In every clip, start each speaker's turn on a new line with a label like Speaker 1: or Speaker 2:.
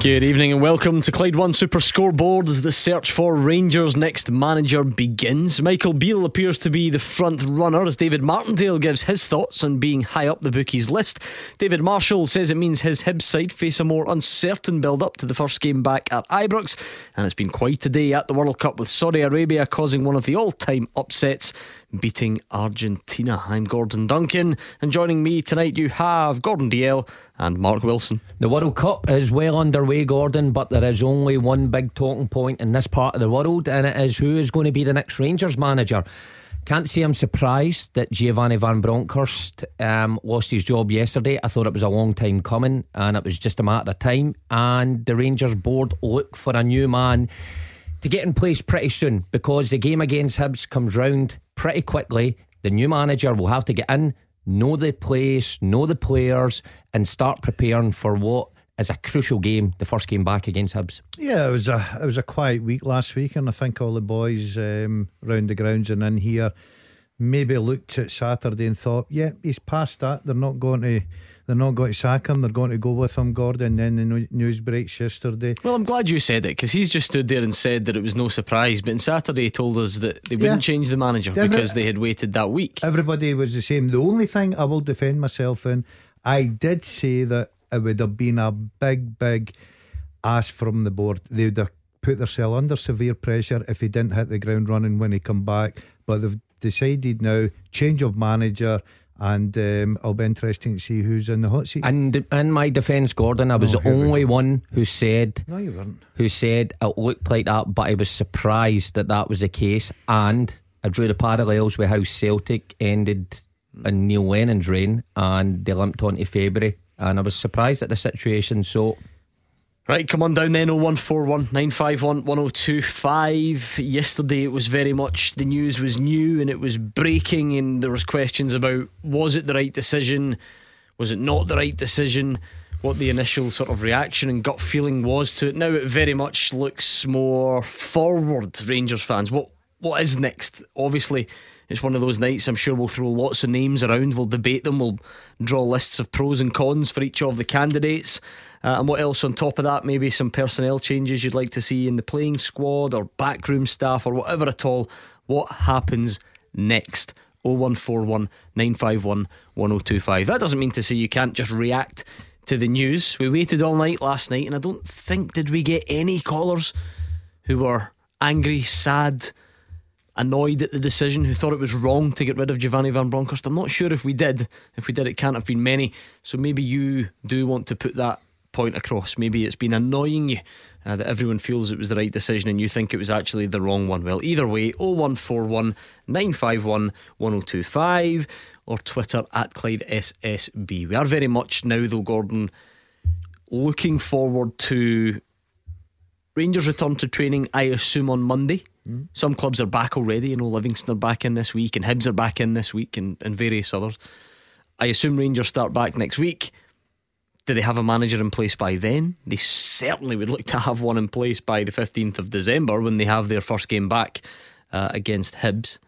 Speaker 1: Good evening and welcome to Clyde One Super Scoreboard as the search for Rangers' next manager begins. Michael Beale appears to be the front runner as David Martindale gives his thoughts on being high up the bookies list. David Marshall says it means his Hibs side face a more uncertain build up to the first game back at Ibrox, and it's been quite a day at the World Cup with Saudi Arabia causing one of the all time upsets beating Argentina. I'm Gordon Duncan, and joining me tonight you have Gordon Dalziel and Mark Wilson.
Speaker 2: The World Cup is well underway, Gordon, but there is only one big talking point in this part of the world, and it is who is going to be the next Rangers manager. Can't say I'm surprised that Giovanni Van Bronckhorst um, lost his job yesterday. I thought it was a long time coming, and it was just a matter of time. And the Rangers board look for a new man to get in place pretty soon because the game against Hibs comes round pretty quickly. The new manager will have to get in, know the place, know the players, and start preparing for what is a crucial game, the first game back against Hibs.
Speaker 3: Yeah, it was a it was a quiet week last week, and I think all the boys um, round the grounds and in here maybe looked at Saturday and thought, yeah, he's past that. They're not going to they're not going to sack him. They're going to go with him, Gordon. Then the news breaks yesterday.
Speaker 1: Well, I'm glad you said it because he's just stood there and said that it was no surprise. But on Saturday, he told us that they wouldn't yeah. change the manager Every, because they had waited that week.
Speaker 3: Everybody was the same. The only thing I will defend myself in, I did say that it would have been a big, big ask from the board. They would have put themselves under severe pressure if he didn't hit the ground running when he come back. But they've decided now change of manager and um, it'll be interesting to see who's in the hot seat.
Speaker 2: And in my defence, Gordon, I was oh, the only one who said,
Speaker 3: no, you weren't,
Speaker 2: who said it looked like that, but I was surprised that that was the case, and I drew the parallels with how Celtic ended in Neil Lennon's reign, and they limped on to February, and I was surprised at the situation. So
Speaker 1: Right, come on down then 0141 951 1025. Yesterday it was very much the news was new and it was breaking, and there was questions about was it the right decision? Was it not the right decision? What the initial sort of reaction and gut feeling was to it. Now it very much looks more forward, Rangers fans. What what is next? Obviously, it's one of those nights I'm sure we'll throw lots of names around, we'll debate them, we'll draw lists of pros and cons for each of the candidates. Uh, and what else on top of that? Maybe some personnel changes you'd like to see in the playing squad or backroom staff or whatever at all. What happens next? 0141 951 1025. That doesn't mean to say you can't just react to the news. We waited all night last night, and I don't think did we get any callers who were angry, sad, annoyed at the decision, who thought it was wrong to get rid of Giovanni Van Bronckhorst. I'm not sure if we did. If we did, it can't have been many. So maybe you do want to put that point across. Maybe it's been annoying you uh, that everyone feels it was the right decision and you think it was actually the wrong one. Well, either way, 0141 951 1025 or Twitter at Clyde SSB. We are very much now, though, Gordon, looking forward to Rangers return to training, I assume, on Monday. Mm. Some clubs are back already. You know, Livingston are back in this week, and Hibs are back in this week, and, and various others. I assume Rangers start back next week. Do they have a manager in place by then? They certainly would look to have one in place by the 15th of December when they have their first game back uh, against Hibs.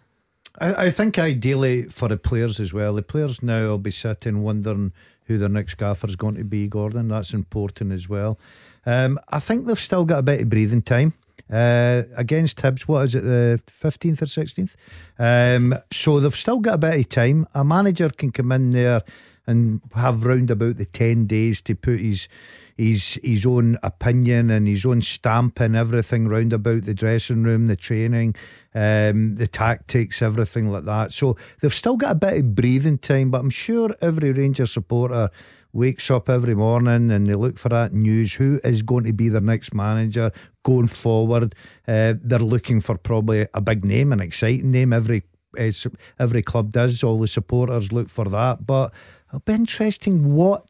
Speaker 3: I, I, think ideally for the players as well. The players now will be sitting wondering who their next gaffer is going to be, Gordon. That's important as well. Um, I think they've still got a bit of breathing time. Uh, against Hibs, what is it, the 15th or 16th? Um, so they've still got a bit of time. A manager can come in there and have round about the 10 days to put his his his own opinion and his own stamp and everything round about the dressing room, the training, um, the tactics, everything like that. So they've still got a bit of breathing time, but I'm sure every Ranger supporter wakes up every morning and they look for that news. Who is going to be their next manager going forward? Uh, they're looking for probably a big name, an exciting name. Every uh, every club does. All the supporters look for that, but It'll be interesting what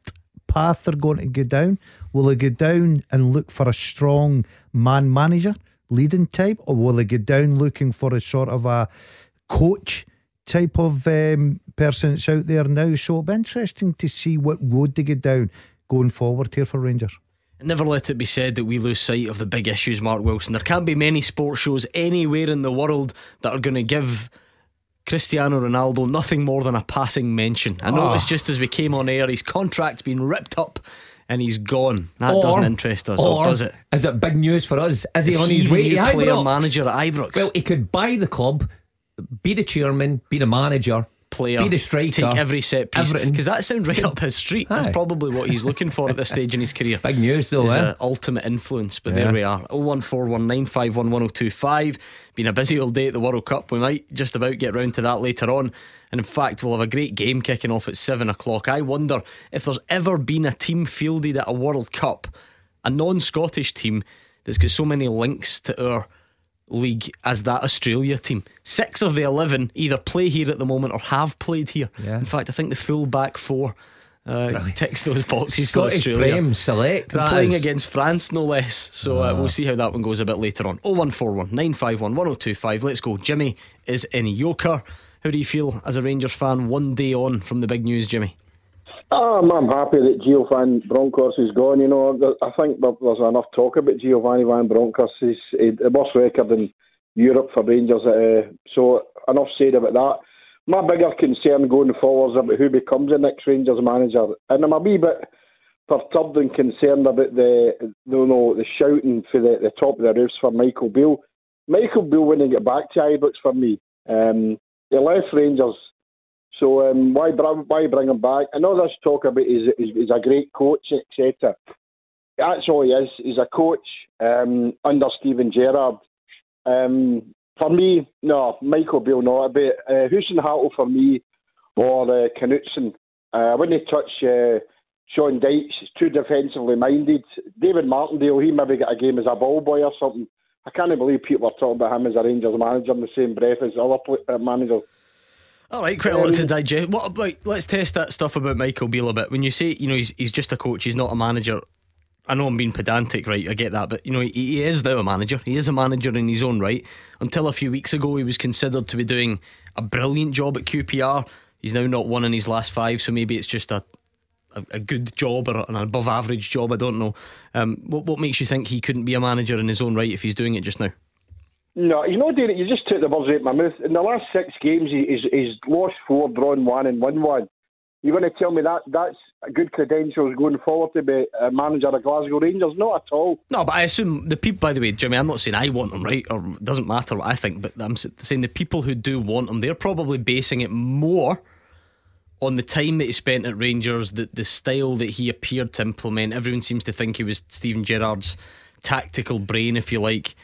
Speaker 3: path they're going to go down. Will they go down and look for a strong man manager, leading type, or will they go down looking for a sort of a coach type of um, person that's out there now? So it'll be interesting to see what road they get down going forward here for Rangers.
Speaker 1: Never let it be said that we lose sight of the big issues, Mark Wilson. There can't be many sports shows anywhere in the world that are going to give Cristiano Ronaldo nothing more than a passing mention. I noticed oh. Ah. just as we came on air, his contract's been ripped up and he's gone. That or, doesn't interest us, or, does it?
Speaker 2: Is it big news for us? Is, is he on his way to
Speaker 1: player manager at Ibrox?
Speaker 2: Well, he could buy the club, be the chairman, be the manager,
Speaker 1: player,
Speaker 2: be the striker,
Speaker 1: take every set piece. Because that sounds right up his street. That's probably what he's looking for at this stage in his career.
Speaker 2: Big news, though. His, eh?
Speaker 1: ultimate influence. But yeah. there we are. 01419511025. Been a busy old day at the World Cup. We might just about get round to that later on. And in fact, we'll have a great game kicking off at seven o'clock. I wonder if there's ever been a team fielded at a World Cup, a non-Scottish team that's got so many links to our league as that Australia team. Six of the 11 either play here at the moment or have played here. Yeah. In fact, I think the full back four uh, ticks those boxes
Speaker 2: Scottish
Speaker 1: for Australia.
Speaker 2: Prem select.
Speaker 1: playing is. against France, no less. So uh, we'll see how that one goes a bit later on. 0141 951 1025. Let's go. Jimmy is in Yoker. How do you feel as a Rangers fan one day on from the big news, Jimmy?
Speaker 4: Um, I'm happy that Giovanni Van Bronckhorst is gone. You know, I think there's enough talk about Giovanni Van Bronckhorst. He's the worst record in Europe for Rangers. Uh, so enough said about that. My bigger concern going forward is about who becomes the next Rangers manager, and I'm a wee bit perturbed and concerned about the you know the shouting for the, the top of the roofs for Michael Beale. Michael Beale when he get back to Ibrox for me. Um, he left Rangers so um, why why bring him back? I know there's talk about he's, he's, he's a great coach, etc. That's all he is. He's a coach um, under Steven Gerrard. Um, for me, no, Michael Beale not. But uh, Hasenhüttl for me or uh, Knutsen. Uh, I wouldn't touch uh, Sean Dyche. He's too defensively minded. David Martindale, he maybe got a game as a ball boy or something. I can't believe people are talking about him as a Rangers manager in the same breath as other uh, managers.
Speaker 1: All right, quite a lot to digest. What about? Let's test that stuff about Michael Beale a bit. When you say, you know, he's he's just a coach, he's not a manager. I know I'm being pedantic, right? I get that, but you know, he, he is now a manager. He is a manager in his own right. Until a few weeks ago, he was considered to be doing a brilliant job at QPR. He's now not won in his last five, so maybe it's just a a, a good job or an above average job. I don't know. Um, what what makes you think he couldn't be a manager in his own right if he's doing it just now?
Speaker 4: No, you know, Derek, you just took the words out of my mouth. In the last six games, he's, he's lost four, drawn one, and won one. You're going to tell me that that's a good credentials going forward to be a manager of Glasgow Rangers? Not at all.
Speaker 1: No, but I assume the people. By the way, Jimmy, I'm not saying I want them, right? Or it doesn't matter what I think, but I'm saying the people who do want them, they're probably basing it more on the time that he spent at Rangers, the the style that he appeared to implement. Everyone seems to think he was Steven Gerrard's tactical brain, if you like.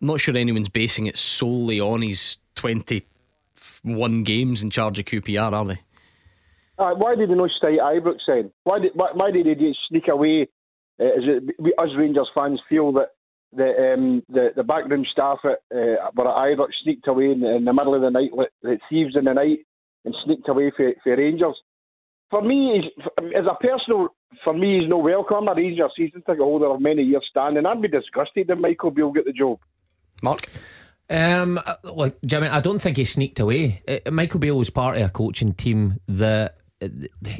Speaker 1: I'm not sure anyone's basing it solely on his 21 games in charge of QPR, are they?
Speaker 4: Uh, why did they not stay at Ibrox then? Why did why, why did they sneak away? Uh, is it we, us Rangers fans feel that the um, the, the backroom staff at uh, were at Ibrox sneaked away in, in, the middle of the night, like thieves in the night, and sneaked away for, for Rangers? For me, as a personal, for me, he's no welcome. A Rangers season ticket holder of many years standing. I'd be disgusted if Michael Beale get the job.
Speaker 1: Mark?
Speaker 2: Um, look, Jimmy, I don't think he sneaked away. Uh, Michael Beale was part of a coaching team that uh,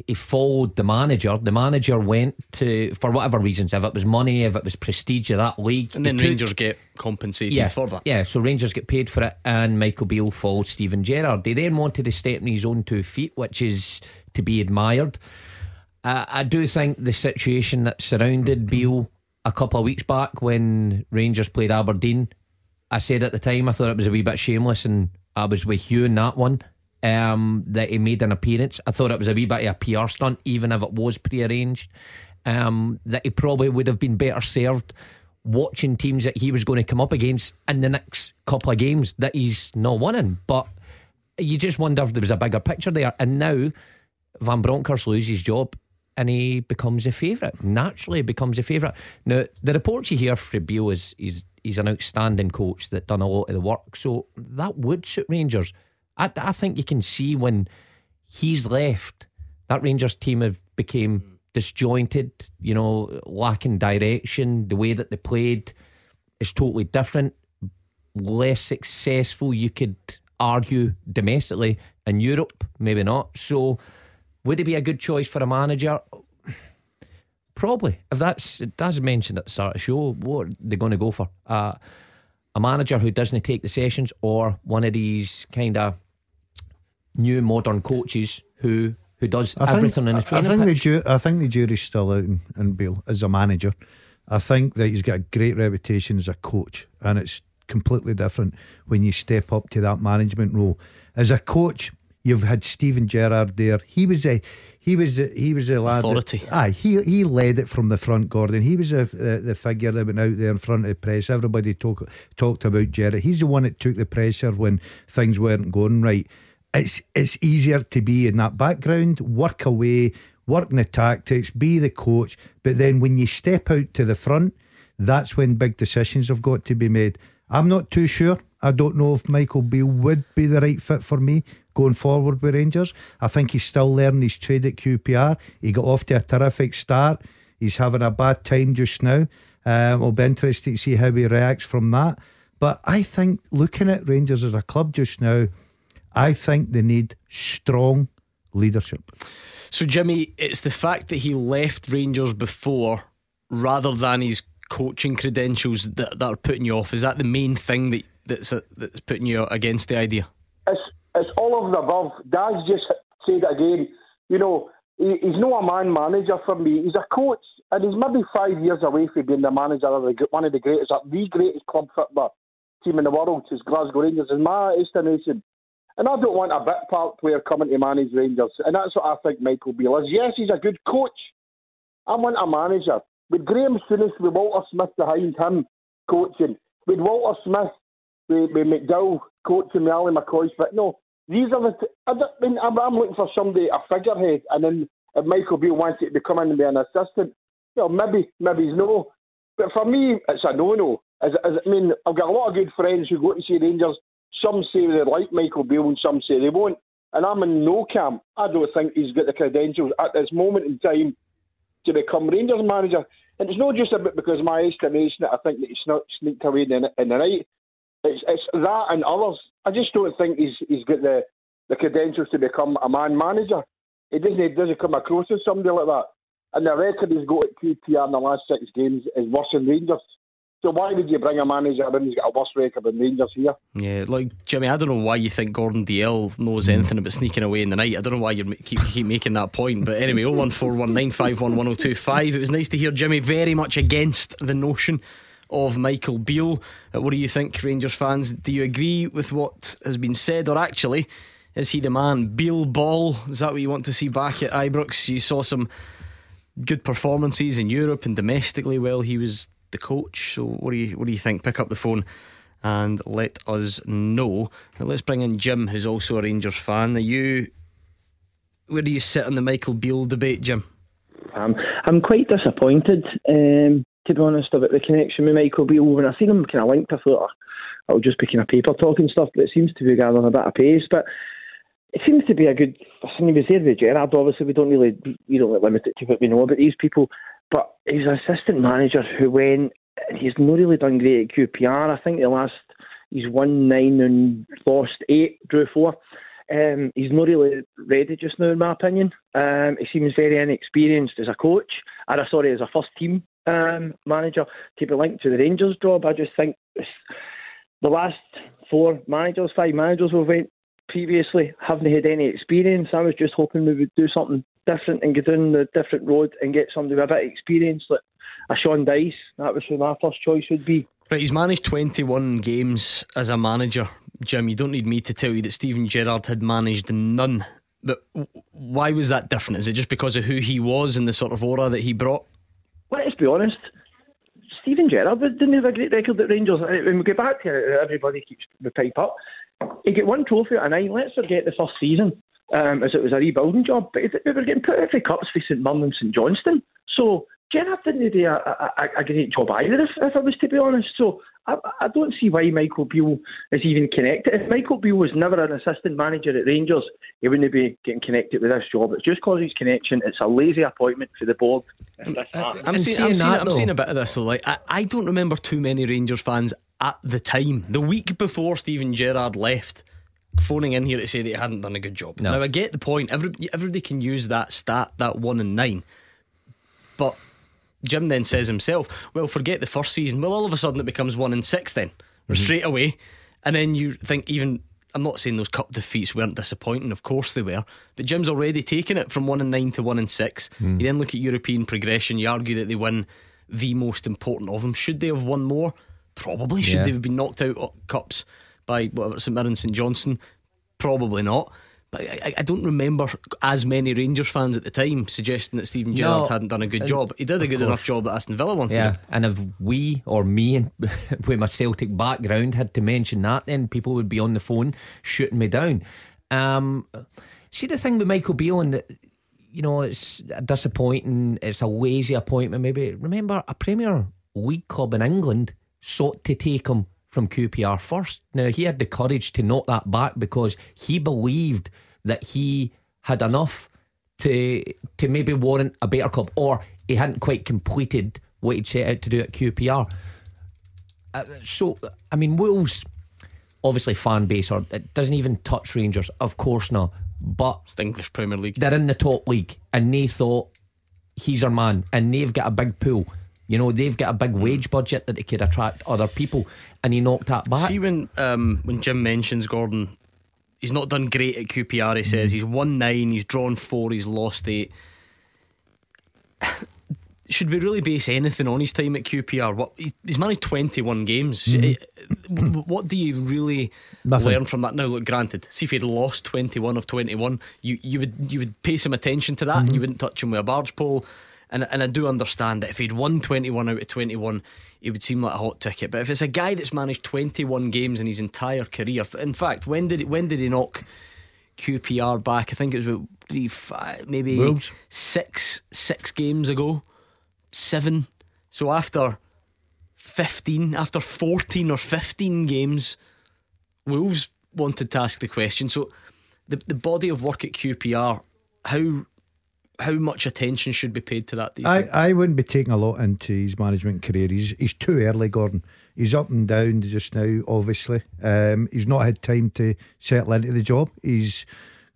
Speaker 2: he followed the manager. The manager went to for whatever reasons, if it was money, if it was prestige of that league,
Speaker 1: and then took, Rangers get compensated
Speaker 2: yeah,
Speaker 1: for that.
Speaker 2: Yeah, so Rangers get paid for it, and Michael Beale followed Steven Gerrard. They then wanted to step on his own two feet, which is to be admired. Uh, I do think the situation that surrounded Beale a couple of weeks back when Rangers played Aberdeen I said at the time I thought it was a wee bit shameless, and I was with you in that one. Um, that he made an appearance. I thought it was a wee bit of a PR stunt, even if it was prearranged. Um, that he probably would have been better served watching teams that he was going to come up against in the next couple of games that he's not winning. But you just wonder if there was a bigger picture there. And now Van Bronckhorst loses his job and he becomes a favourite. Naturally, becomes a favourite. Now, the reports you hear from Beale is he's he's an outstanding coach that done a lot of the work. So that would suit Rangers. I, I think you can see when he's left, that Rangers team have became disjointed. You know, lacking direction. The way that they played is totally different. Less successful, you could argue domestically in Europe, maybe not. So would it be a good choice for a manager? Probably. If that's as mentioned at the start of the show, what are they going to go for? Uh, a manager who doesn't take the sessions, or one of these kind of new modern coaches who who does I everything think, in the training
Speaker 3: I think
Speaker 2: pitch.
Speaker 3: the ju- I think the jury's still out in, in Beale as a manager. I think that he's got a great reputation as a coach, and it's completely different when you step up to that management role. As a coach, you've had Steven Gerrard there. He was a he was a, he was a lad.
Speaker 1: Authority.
Speaker 3: That, aye, he he led it from the front. Gordon. He was a, the, the figure that went out there in front of the press. Everybody talk, talked about Gerrard. He's the one that took the pressure when things weren't going right it's it's easier to be in that background, work away, work in the tactics, be the coach. But then when you step out to the front, that's when big decisions have got to be made. I'm not too sure. I don't know if Michael Beale would be the right fit for me going forward with Rangers. I think he's still learning his trade at QPR. He got off to a terrific start. He's having a bad time just now. Um, it'll be interesting to see how he reacts from that. But I think looking at Rangers as a club just now, I think they need strong leadership.
Speaker 1: So, Jimmy, it's the fact that he left Rangers before rather than his coaching credentials that, that are putting you off. Is that the main thing that that's, uh, that's putting you against the idea?
Speaker 4: It's, it's all of the above. Daz just said it again. You know, he, he's not a man manager for me. He's a coach, and he's maybe five years away from being the manager of the, one of the greatest, uh, the greatest club football team in the world, is Glasgow Rangers, in my estimation. And I don't want a bit part player coming to manage Rangers. And that's what I think Michael Beale is. Yes, he's a good coach. I want a manager. With Graham Souness, with Walter Smith behind him coaching, with Walter Smith, with, with McDowell coaching, with Ali McCoist. But no, these are the. T- I, mean, I'm, I'm looking for somebody, a figurehead, and then if Michael Beale wants it to come in and be an assistant, you know, maybe, maybe he's no. But for me, it's a no-no. As, as, I mean, I've got a lot of good friends who go to see Rangers some say they like Michael Beale and some say they won't. And I'm in no camp. I don't think he's got the credentials at this moment in time to become Rangers manager. And it's not just a bit because my estimation that I think that not sneaked away in the, in the night. It's, it's that and others. I just don't think he's he's got the, the credentials to become a man manager. He doesn't he doesn't come across as somebody like that. And the record he's got at QPR in the last six games is worse than Rangers. So why would you bring a manager in who's got a worse record than Rangers here?
Speaker 1: Yeah, like Jimmy, I don't know why you think Gordon Dalziel knows hmm. anything about sneaking away in the night. I don't know why you keep keep making that point. But anyway, 01419511025. It was nice to hear Jimmy very much against the notion of Michael Beale. Uh, what do you think, Rangers fans? Do you agree with what has been said, or actually, is he the man? Beale ball? Is that what you want to see back at Ibrox? You saw some good performances in Europe and domestically. while he was the coach. So what do you what do you think? Pick up the phone and let us know. Now let's bring in Jim, who's also a Rangers fan. Are you where do you sit on the Michael Beale debate, Jim?
Speaker 5: Um, I'm quite disappointed, um, to be honest, about the connection with Michael Beale. When I seen him kind of linked, I thought oh, I'll just be kind of paper talking stuff, but it seems to be gathering a bit of pace. But it seems to be a good. I mean, he was there with Gerrard. Obviously, we don't really, we don't limit it to what we know about these people. But he's an assistant manager who went, he's not really done great at QPR. I think the last, he's won nine and lost eight, drew four. Um, he's not really ready just now, in my opinion. Um, he seems very inexperienced as a coach, or sorry, as a first team um, manager to be linked to the Rangers job. I just think the last four managers, five managers we've went previously haven't had any experience. I was just hoping we would do something different and go down the different road and get somebody with a bit of experience like a Sean Dyche. That was who my first choice would be.
Speaker 1: Right, he's managed 21 games as a manager. Jim, you don't need me to tell you that Steven Gerrard had managed none. But why was that different? Is it just because of who he was and the sort of aura that he brought?
Speaker 5: Let's be honest. Steven Gerrard didn't have a great record at Rangers. When we get back to everybody keeps the pipe up. He got one trophy at a night. Let's forget the first season um, as it was a rebuilding job. But they were getting put every cups for St Mirren and St Johnstone. So Gerrard didn't do a, a, a, great job either, if, if I was to be honest. So I, I don't see why Michael Beale is even connected. If Michael Beale was never an assistant manager at Rangers, he wouldn't be getting connected with this job. It's just because he's connection. It's a lazy appointment for the board.
Speaker 1: I'm, I'm, seeing, I'm, seeing, I'm seeing a bit of this. So like, I, I don't remember too many Rangers fans at the time. The week before Steven Gerrard left phoning in here to say that he hadn't done a good job. No. Now I get the point. Everybody, everybody can use that stat, that one and nine, but Jim then says himself, well, forget the first season. Well, all of a sudden it becomes one in six then, mm-hmm. straight away. And then you think even I'm not saying those cup defeats weren't disappointing, of course they were, but Jim's already taken it from one and nine to one and six. Mm. You then look at European progression, you argue that they win the most important of them. Should they have won more? Probably. Should yeah. they have been knocked out of cups by whatever St Mirren St Johnstone? Probably not. I, I, don't remember as many Rangers fans at the time suggesting that Steven Gerrard no, hadn't done a good job. He did a good course. enough job that Aston Villa wanted.
Speaker 2: Yeah, and if we or me, with my Celtic background, had to mention that, then people would be on the phone shooting me down. Um, see the thing with Michael Beale and you know it's disappointing. It's a lazy appointment. Maybe remember a Premier League club in England sought to take him from QPR first. Now, he had the courage to knock that back because he believed that he had enough to to maybe warrant a better club, or he hadn't quite completed what he'd set out to do at QPR. Uh, so, I mean, Wolves, obviously, fan base, or it doesn't even touch Rangers, of course not. But
Speaker 1: it's the English Premier League.
Speaker 2: They're in the top league, and they thought he's our man, and they've got a big pool. You know, they've got a big wage budget that they could attract other people, and he knocked that back.
Speaker 1: See, when um, when Jim mentions Gordon, he's not done great at QPR. He says mm. he's won nine, he's drawn four, he's lost eight. Should we really base anything on his time at QPR? What he's managed twenty one games. Mm. What do you really Nothing. learn from that? Now, look, granted, see if he'd lost twenty one of twenty one, you you would you would pay some attention to that, mm-hmm. and you wouldn't touch him with a barge pole. And and I do understand that if he'd won 21 out of 21, he would seem like a hot ticket. But if it's a guy that's managed 21 games in his entire career, in fact, when did when did he knock QPR back? I think it was about three, five, maybe Wolves. six six games ago, seven. So after 15, after 14 or 15 games, Wolves wanted to ask the question. So the the body of work at QPR, how how much attention should be paid to that?
Speaker 3: I, I wouldn't be taking a lot into his management career. He's he's too early, Gordon. He's up and down just now. Obviously, um, he's not had time to settle into the job. He's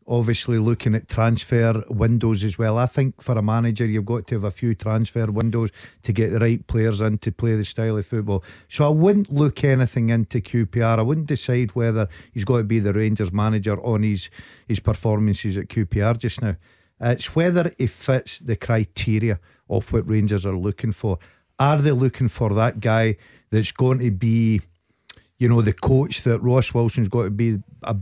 Speaker 3: obviously looking at transfer windows as well. I think for a manager, you've got to have a few transfer windows to get the right players in to play the style of football. So I wouldn't look anything into QPR. I wouldn't decide whether he's got to be the Rangers manager on his his performances at QPR just now. It's whether he fits the criteria of what Rangers are looking for. Are they looking for that guy that's going to be, you know, the coach that Ross Wilson's got to be a,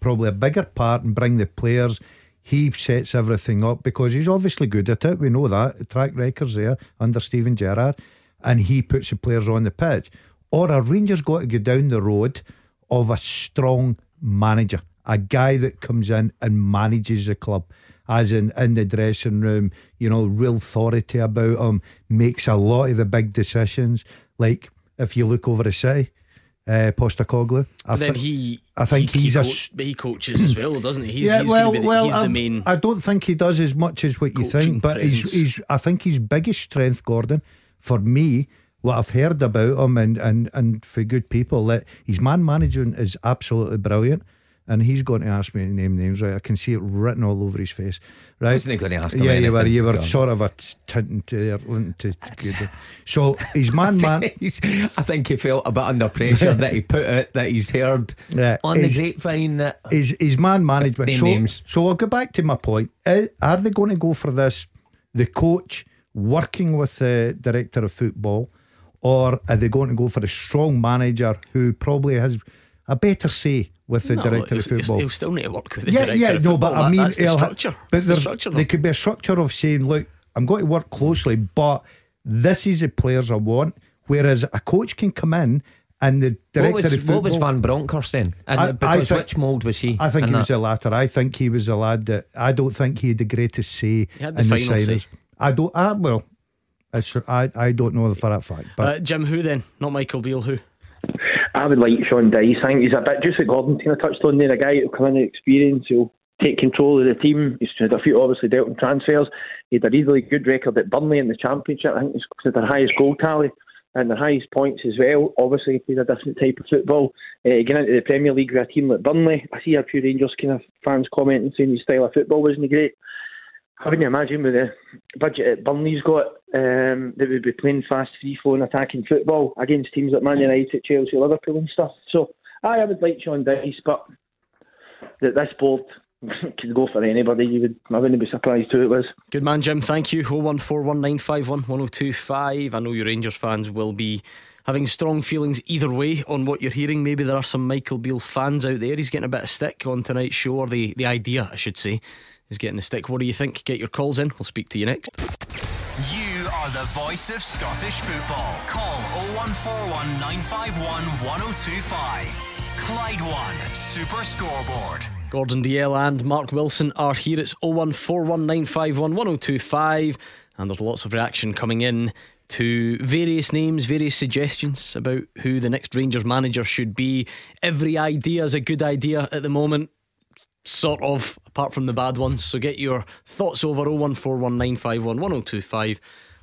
Speaker 3: probably a bigger part and bring the players? He sets everything up because he's obviously good at it. We know that. The track record's there under Steven Gerrard. And he puts the players on the pitch. Or are Rangers got to go down the road of a strong manager, a guy that comes in and manages the club? As in in the dressing room, you know, real authority about him, makes a lot of the big decisions. Like if you look over the city, uh, Postecoglou.
Speaker 1: I then he, I think he, he's he, co- he coaches as well, doesn't he? He's,
Speaker 3: yeah,
Speaker 1: he's
Speaker 3: well,
Speaker 1: the,
Speaker 3: well,
Speaker 1: he's the main.
Speaker 3: I don't think he does as much as what you think, but he's, he's. I think his biggest strength, Gordon, for me, what I've heard about him and and and for good people, that his man management is absolutely brilliant and he's going to ask me to name names, right? I can see it written all over his face, right?
Speaker 2: Wasn't he going to ask
Speaker 3: Yeah,
Speaker 2: you
Speaker 3: were, you were sort of a tinting to there, to, So his man, man.
Speaker 2: I think he felt a bit under pressure that he put it that he's heard yeah, on his, the grapevine that
Speaker 3: his his man management. Name so, names. So I'll go back to my point. Eh, are they going to go for this? The coach working with the director of football, or are they going to go for a strong manager who probably has a better say? with the no, director of football.
Speaker 1: He'll still need to work with the
Speaker 3: yeah,
Speaker 1: director
Speaker 3: yeah,
Speaker 1: of
Speaker 3: no, but I mean,
Speaker 1: that's the structure.
Speaker 3: But the structure, there could be a structure of saying, look, I'm going to work closely, but this is the players I want. Whereas a coach can come in and the director
Speaker 2: what was,
Speaker 3: of football.
Speaker 2: What was Van Bronckhorst then? And I, because I think, which mould was he?
Speaker 3: I think he was the latter. I think he was a lad that I don't think he had the greatest say
Speaker 1: he had the in final the say.
Speaker 3: I don't. I, well, I, I don't know for that fact. But
Speaker 1: uh, Jim, who then? Not Michael Beale. Who?
Speaker 5: I would like Sean Dyche. I think he's a bit just like Gordon kind of touched on there, a guy who'll come in experience, who'll take control of the team. He's had a few obviously dealt in transfers. He had a really good record at Burnley in the championship. I think he's their highest goal tally and the highest points as well. Obviously, he plays a different type of football. Uh, getting into the Premier League with a team like Burnley, I see a few Rangers kind of fans commenting saying his style of football wasn't great. I wouldn't imagine with the budget that Burnley's got, um, they would be playing fast, free flowing, attacking football against teams like Man United, Chelsea, Liverpool, and stuff. So, I, I would like Sean Dyche, but that this board could go for anybody. You would, I wouldn't be surprised who it was.
Speaker 1: Good man, Jim. Thank you. 01419511025. I know your Rangers fans will be having strong feelings either way on what you're hearing. Maybe there are some Michael Beale fans out there. He's getting a bit of stick on tonight's show, or the, the idea, I should say, is getting the stick. What do you think? Get your calls in. We'll speak to you next.
Speaker 6: You are the voice of Scottish football. Call 0141 951 1025. Clyde One Super Scoreboard.
Speaker 1: Gordon Dalziel and Mark Wilson are here. It's 01419511025. And there's lots of reaction coming in to various names, various suggestions about who the next Rangers manager should be. Every idea is a good idea at the moment sort of, apart from the bad ones. So get your thoughts over 01419511025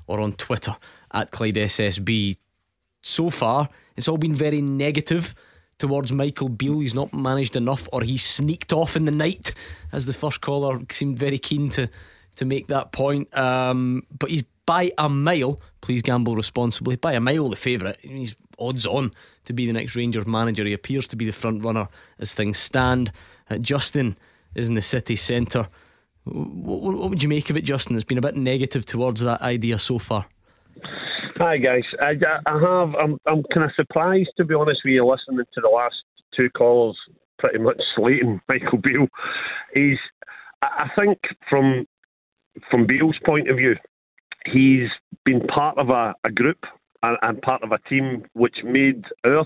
Speaker 1: or on Twitter at Clyde SSB. So far, it's all been very negative towards Michael Beale. He's not managed enough, or he sneaked off in the night, as the first caller seemed very keen to to make that point. Um, but he's by a mile. Please gamble responsibly. By a mile, the favourite. He's odds on to be the next Rangers manager. He appears to be the front runner as things stand. Justin is in the city centre. What, what, would you make of it, Justin? It's been a bit negative towards that idea so far.
Speaker 7: Hi guys, I, I have. I'm I'm kind of surprised to be honest with you, listening to the last two calls, pretty much slating Michael Beale. He's, I think from from Beale's point of view, he's been part of a, a group and, and part of a team which made our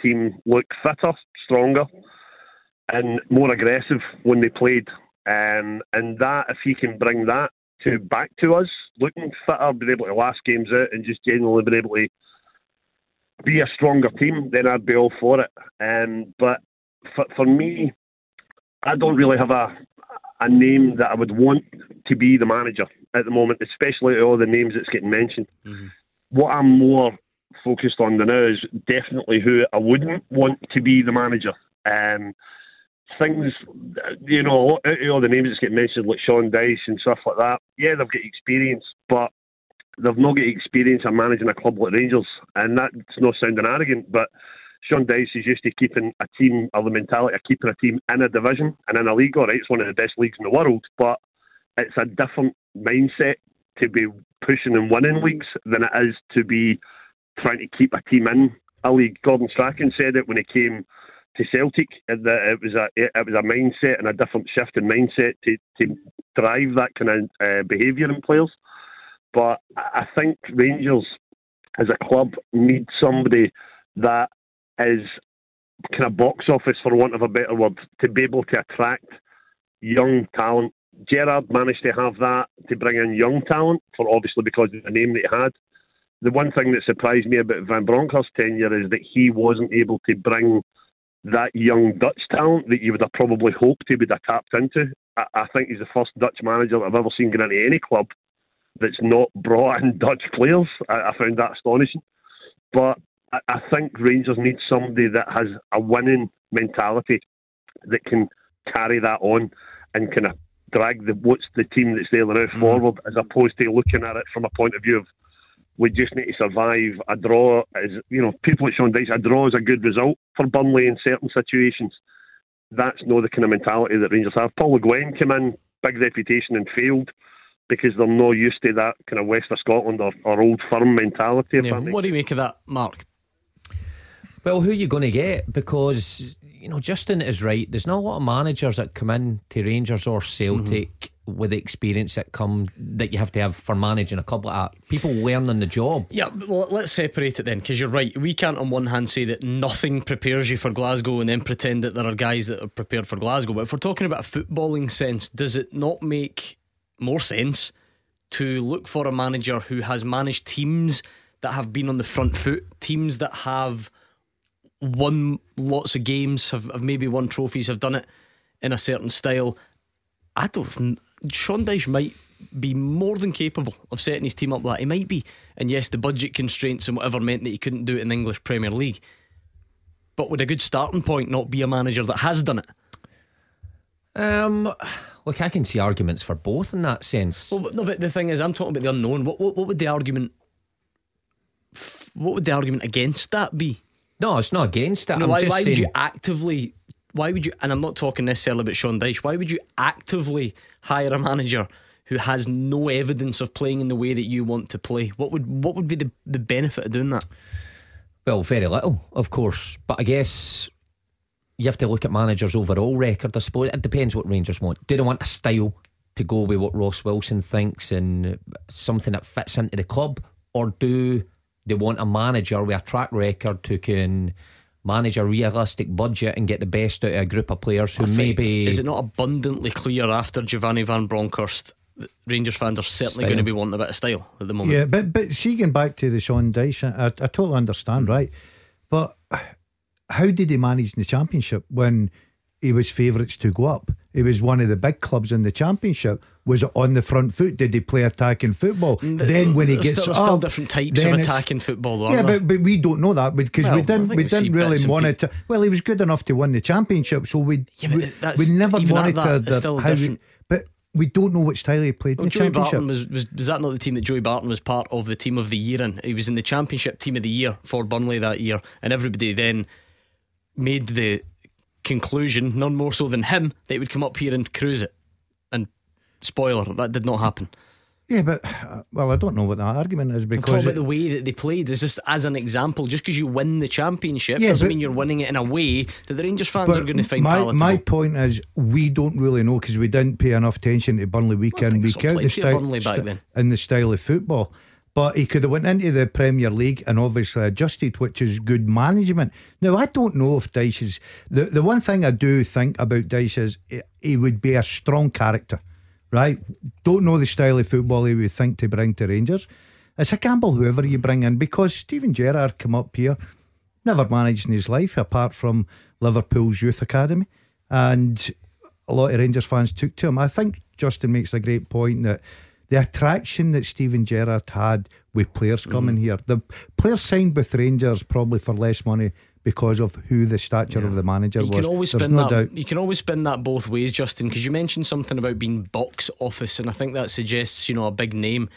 Speaker 7: team look fitter, stronger, and more aggressive when they played. Um, and that, if he can bring that to back to us, looking fitter, being able to last games out, and just generally being able to be a stronger team, then I'd be all for it. Um, but for, for me, I don't really have a a name that I would want to be the manager at the moment, especially all the names that's getting mentioned. Mm-hmm. What I'm more focused on now is definitely who I wouldn't want to be the manager. Um, things, you know, all the names that get mentioned, like Sean Dyche and stuff like that, yeah, they've got experience, but they've not got experience of managing a club like Rangers. And that's not sounding arrogant, but Sean Dyche is used to keeping a team, or the mentality of keeping a team in a division and in a league. All right, it's one of the best leagues in the world, but it's a different mindset to be pushing and winning leagues than it is to be trying to keep a team in a league. Gordon Strachan said it when he came to Celtic. That it was a it was a mindset and a different shift in mindset to, to drive that kind of uh, behaviour in players. But I think Rangers as a club need somebody that is kind of box office, for want of a better word, to be able to attract young talent. Gerrard managed to have that to bring in young talent, for obviously because of the name that he had. The one thing that surprised me about Van Bronckhorst's tenure is that he wasn't able to bring that young Dutch talent that you would have probably hoped he would have tapped into. I, I think he's the first Dutch manager I've ever seen get into any club that's not brought in Dutch players. I, I found that astonishing. But I, I think Rangers need somebody that has a winning mentality that can carry that on and kind of drag the what's the team that's there now mm. forward as opposed to looking at it from a point of view of we just need to survive. A draw is, you know, people at Sean Dyche, a draw is a good result for Burnley in certain situations. That's not the kind of mentality that Rangers have. Paul Le Guen came in, big reputation, and failed because they're not used to that kind of West of Scotland or, or old firm mentality.
Speaker 1: Yeah, what do you make of that, Mark?
Speaker 2: Well, who are you going to get? Because you know, Justin is right. There's not a lot of managers that come in to Rangers or Celtic mm-hmm. With the experience that come that you have to have for managing a like that. People learning the job.
Speaker 1: Yeah, well, let's separate it then, because you're right. We can't, on one hand, say that nothing prepares you for Glasgow and then pretend that there are guys that are prepared for Glasgow. But if we're talking about a footballing sense, does it not make more sense to look for a manager who has managed teams that have been on the front foot, teams that have won lots of games, have, have maybe won trophies, have done it in a certain style. I don't. Sean Dyche might be more than capable of setting his team up like he might be. And yes, the budget constraints and whatever meant that he couldn't do it in the English Premier League. But would a good starting point not be a manager that has done it?
Speaker 2: Um, Look, I can see arguments for both in that sense.
Speaker 1: Well, no, but the thing is, I'm talking about the unknown. What, what, what would the argument? What would the argument against that be?
Speaker 2: No, it's not against it.
Speaker 1: No,
Speaker 2: I'm
Speaker 1: why, why
Speaker 2: saying.
Speaker 1: would you actively? Why would you? And I'm not talking necessarily about Sean Dyche. Why would you actively hire a manager who has no evidence of playing in the way that you want to play? What would what would be the, the benefit of doing that?
Speaker 2: Well, very little, of course. But I guess you have to look at managers' overall record. I suppose it depends what Rangers want. Do they want a style to go with what Ross Wilson thinks and something that fits into the club, or do they want a manager with a track record who can manage a realistic budget and get the best out of a group of players who
Speaker 1: I think-
Speaker 2: maybe
Speaker 1: is it not abundantly clear after Giovanni Van Bronckhorst? that Rangers fans are certainly
Speaker 2: Style.
Speaker 1: going to be wanting a bit of style at the moment.
Speaker 3: Yeah, but but see, going back to the Sean Dyche, I, I totally
Speaker 1: Mm.
Speaker 3: understand, right? But how did he manage in the championship when he was favourites to go up? He was one of the big clubs in the championship. Was it on the front foot? Did he play attacking football? Uh, then when he gets
Speaker 1: still, there's still different types of attacking football.
Speaker 3: Yeah, but, but we don't know that because
Speaker 1: Well,
Speaker 3: we didn't we
Speaker 1: we
Speaker 3: didn't really monitor. Well, he was good enough to win the championship, so we
Speaker 1: Yeah,
Speaker 3: we, we never
Speaker 1: at that,
Speaker 3: the- how
Speaker 1: different.
Speaker 3: but we don't know which style he played
Speaker 1: Well,
Speaker 3: in the
Speaker 1: Joey
Speaker 3: championship.
Speaker 1: Barton was, was was that not the team that Joey Barton was part of the team of the year in? He was in the championship team of the year for Burnley that year, and everybody then made the conclusion, none more so than him, that he would come up here and cruise it. And spoiler, that did not happen.
Speaker 3: Yeah, but uh, well, I don't know what that argument is
Speaker 1: I'm talking
Speaker 3: because
Speaker 1: about
Speaker 3: it-
Speaker 1: the way that they played. Is just as an example, just because you win the championship
Speaker 3: Yeah,
Speaker 1: doesn't
Speaker 3: but-
Speaker 1: mean you're winning it in a way that the Rangers fans are going to find
Speaker 3: my
Speaker 1: palatable.
Speaker 3: my point is we don't really know because we didn't pay enough attention to Burnley week
Speaker 1: Well,
Speaker 3: in week out the style
Speaker 1: Burnley back then.
Speaker 3: and the style of football. But he could have went into the Premier League and obviously adjusted, which is good management. Now I don't know if Dyche is the the one thing I do think about Dyche is he- he would be a strong character, right? Don't know the style of football he would think to bring to Rangers. It's a gamble whoever you bring in because Steven Gerrard come up here never managed in his life apart from Liverpool's youth academy, and a lot of Rangers fans took to him. I think Justin makes a great point that the attraction that Steven Gerrard had with players
Speaker 1: Mm-hmm.
Speaker 3: coming here, the players signed with Rangers probably for less money because of who the stature of the manager
Speaker 1: You
Speaker 3: was.
Speaker 1: can always
Speaker 3: There's
Speaker 1: spin
Speaker 3: no
Speaker 1: that.
Speaker 3: doubt.
Speaker 1: You can always spin that both ways, Justin, because you mentioned something about being box office, and I think that suggests you know a big name.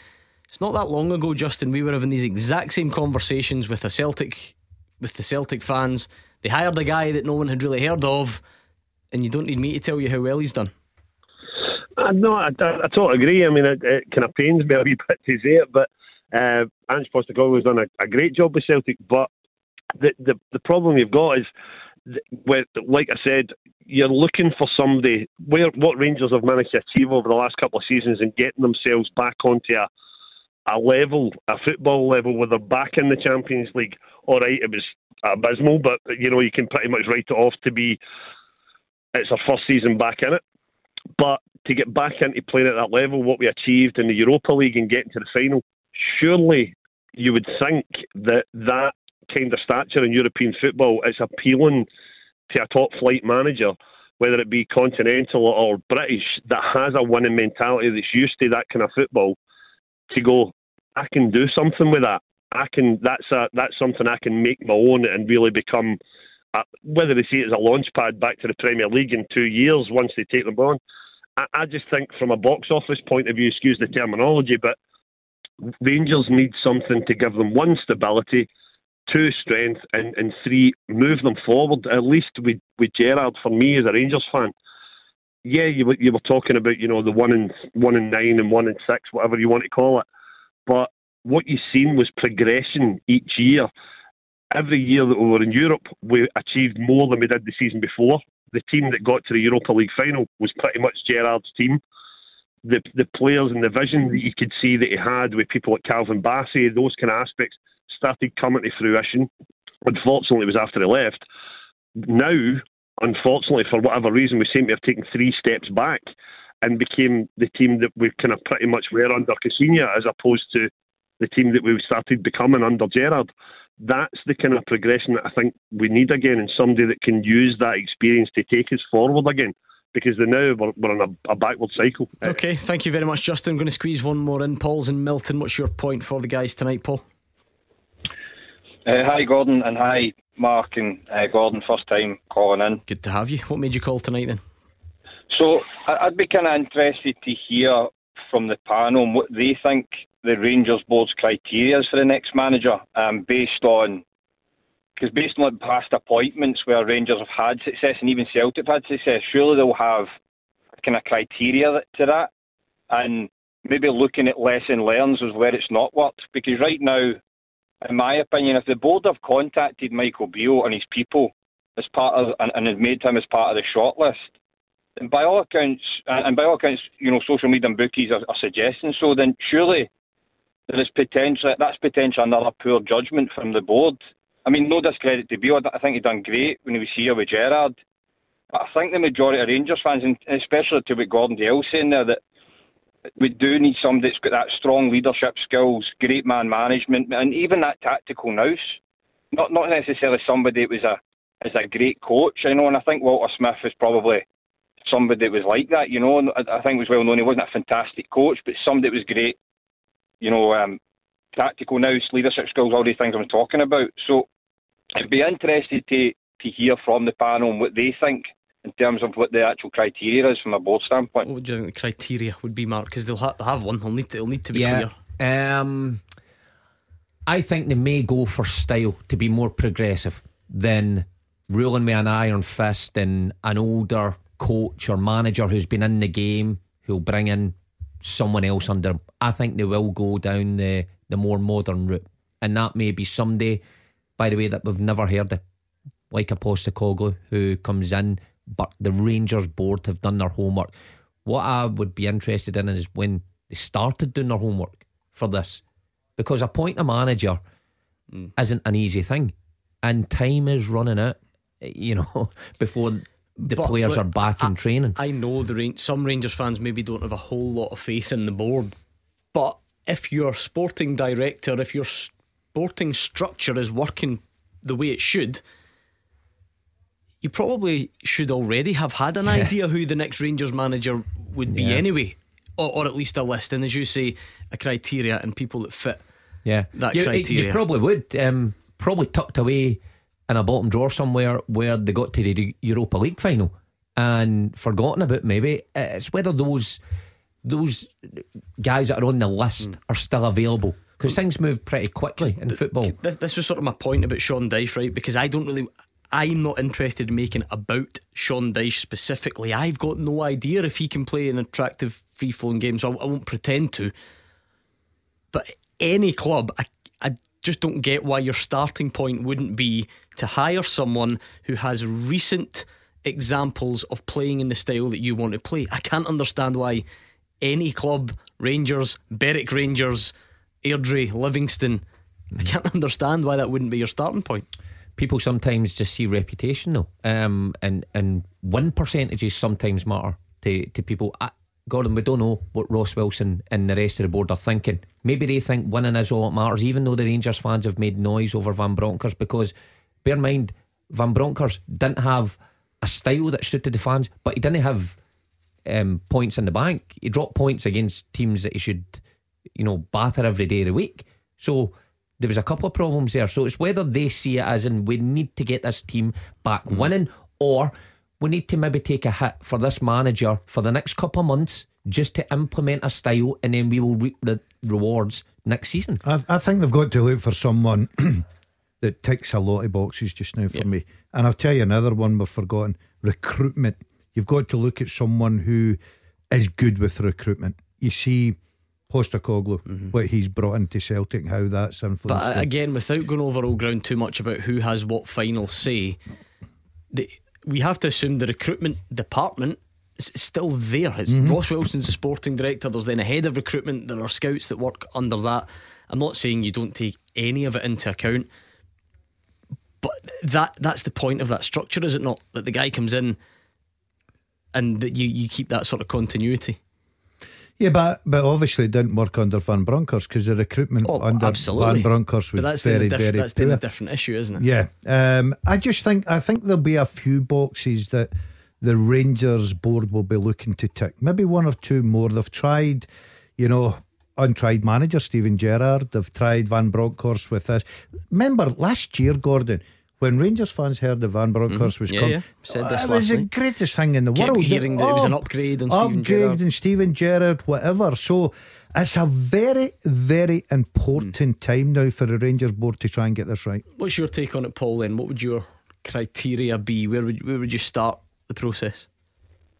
Speaker 1: It's not that long ago, Justin. We were having these exact same conversations with a Celtic, with the Celtic fans. They hired a guy that no one had really heard of, and you don't need me to tell you how well he's done.
Speaker 7: Uh, no, I, I, I totally agree. I mean, it, it kind of pains me a wee bit to say it, but uh, Ange has done a, a great job with Celtic. But the the, the problem you've got is, like I said, you're looking for somebody where what Rangers have managed to achieve over the last couple of seasons and getting themselves back onto a a level, a football level, where they're back in the Champions League. All right, it was abysmal, but you know you can pretty much write it off to be it's our first season back in it. But to get back into playing at that level, what we achieved in the Europa League and getting to the final, surely you would think that that kind of stature in European football is appealing to a top flight manager, whether it be continental or British, that has a winning mentality that's used to that kind of football, to go, I can do something with that. I can. That's a that's something I can make my own and really become. Whether they see it as a launch pad back to the Premier League in two years once they take them on, I, just think from a box office point of view, excuse the terminology, but Rangers need something to give them one stability, two strength, and, and three move them forward. At least with with Gerrard, for me as a Rangers fan, yeah, you were you were talking about you know the one and one and nine and one and six, whatever you want to call it, but what you've seen was progression each year. Every year that we were in Europe, we achieved more than we did the season before. The team that got to the Europa League final was pretty much Gerrard's team the the players and the vision that you could see that he had with people like Calvin Bassey, those kind of aspects started coming to fruition. Unfortunately, it was after he left. Now, unfortunately, for whatever reason, we seem to have taken three steps back and became the team that we kind of pretty much were under Caixinha as opposed to the team that we've started becoming under Gerrard. That's the kind of progression that I think we need again, and somebody that can use that experience to take us forward again. Because the now we're, we're on a, a backward cycle.
Speaker 1: Okay, thank you very much, Justin. I'm going to squeeze one more in. Paul's in Milton. What's your point for the guys tonight, Paul?
Speaker 8: Uh, hi, Gordon, and hi, Mark and uh, Gordon. First time calling in.
Speaker 1: Good to have you. What made you call tonight then?
Speaker 8: So I'd be kind of interested to hear from the panel and what they think the Rangers board's criteria for the next manager, um, based on because based on past appointments where Rangers have had success and even Celtic have had success, surely they'll have kind of criteria to that, and maybe looking at lesson learns as where it's not worked. Because right now, in my opinion, if the board have contacted Michael Beale and his people as part of and, and made him as part of the shortlist, then by all accounts, and by all accounts, you know, social media and bookies are, are suggesting so, then surely there is potential. That's potentially another poor judgment from the board. I mean, no discredit to Beale. I think he done great when he was here with Gerrard. But I think the majority of Rangers fans, and especially to what Gordon Dalziel saying there, that we do need somebody that's got that strong leadership skills, great man management, and even that tactical nous. Not not necessarily somebody that was a is a great coach, you know. And I think Walter Smith is probably somebody that was like that, you know. I think it was well known he wasn't a fantastic coach, but somebody that was great you know, um, tactical nous, leadership skills, all these things I'm talking about. So I'd be interested to, to hear from the panel what they think in terms of what the actual criteria is from a board standpoint.
Speaker 1: What would you think the criteria would be, Mark? Because they'll, ha- they'll have one. They'll need to, they'll need to be
Speaker 2: yeah,
Speaker 1: clear.
Speaker 2: Um, I think they may go for style to be more progressive than ruling with an iron fist and an older coach or manager who's been in the game who'll bring in someone else under I think they will go down the, the more modern route. And that may be someday, by the way, that we've never heard of, like a Postecoglou who comes in, but the Rangers board have done their homework. What I would be interested in is when they started doing their homework for this. Because appointing a manager mm. isn't an easy thing. And time is running out, you know, before the but, players are back in training.
Speaker 1: I know the some Rangers fans maybe don't have a whole lot of faith in the board, but if your sporting director, if your sporting structure is working the way it should, you probably should already have had an yeah. idea who the next Rangers manager would be yeah. anyway, or, or, at least a list, and as you say, a criteria and people that fit.
Speaker 2: Yeah,
Speaker 1: that
Speaker 2: you,
Speaker 1: criteria.
Speaker 2: You probably would. Um, probably tucked away in a bottom drawer somewhere where they got to the Europa League final and forgotten about maybe. It's whether those those guys that are on the list mm. are still available because things move pretty quickly in football.
Speaker 1: This, this was sort of my point about Sean Dyche, right? Because I don't really. I'm not interested in making about Sean Dyche specifically. I've got no idea if he can play an attractive free flowing game, so I, I, won't pretend to. But any club, I, I just don't get why your starting point wouldn't be to hire someone who has recent examples of playing in the style that you want to play. I can't understand why any club, Rangers, Berwick Rangers, Airdrie, Livingston, I can't understand why that wouldn't be your starting point.
Speaker 2: People sometimes just see reputation though, um, and and win percentages sometimes matter to to people. I, Gordon, we don't know what Ross Wilson and the rest of the board are thinking. Maybe they think winning is all that matters, even though the Rangers fans have made noise over Van Bronckhorst. Because bear in mind, Van Bronckhorst didn't have a style that suited the fans, but he didn't have um, points in the bank. He dropped points against teams that he should, you know, batter every day of the week. So there was a couple of problems there. So it's whether they see it as in we need to get this team back mm. winning or we need to maybe take a hit for this manager for the next couple of months just to implement a style and then we will reap the rewards next season.
Speaker 3: I, I think they've got to look for someone that ticks a lot of boxes just now for me. And I'll tell you another one we've forgotten recruitment. You've got to look at someone who is good with recruitment. You see. Postecoglou, mm-hmm. what he's brought into Celtic, how that's influenced.
Speaker 1: But uh, again, without going over all ground too much about who has what final say, the, we have to assume the recruitment department is still there. It's mm-hmm. Ross Wilson's the sporting director. There's then a head of recruitment. There are scouts that work under that. I'm not saying you don't take any of it into account, but that that's the point of that structure, is it not? That the guy comes in and that you, you keep that sort of continuity.
Speaker 3: Yeah, but but obviously it didn't work under Van Bronckhorst because the recruitment oh, under absolutely. Van Bronckhorst was
Speaker 1: that's
Speaker 3: very,
Speaker 1: diff-
Speaker 3: very
Speaker 1: That's
Speaker 3: poor.
Speaker 1: a different issue, isn't it?
Speaker 3: Yeah. Um, I just think I think there'll be a few boxes that the Rangers board will be looking to tick. Maybe one or two more. They've tried, you know, untried manager Steven Gerrard. They've tried Van Bronckhorst with this. Remember last year, Gordon, when Rangers fans heard the Van Bronckhorst
Speaker 1: Mhm.
Speaker 3: was
Speaker 1: Yeah,
Speaker 3: coming,
Speaker 1: yeah. Said this
Speaker 3: it
Speaker 1: last
Speaker 3: was the
Speaker 1: night.
Speaker 3: greatest thing in the
Speaker 1: Kept
Speaker 3: world.
Speaker 1: hearing that it was an
Speaker 3: Oh,
Speaker 1: upgrade on Steven Gerrard.
Speaker 3: and Steven Gerrard, whatever. So it's a very, very important
Speaker 1: Hmm.
Speaker 3: time now for the Rangers board to try and get this right.
Speaker 1: What's your take on it, Paul? Then, what would your criteria be? Where would where would you start the process?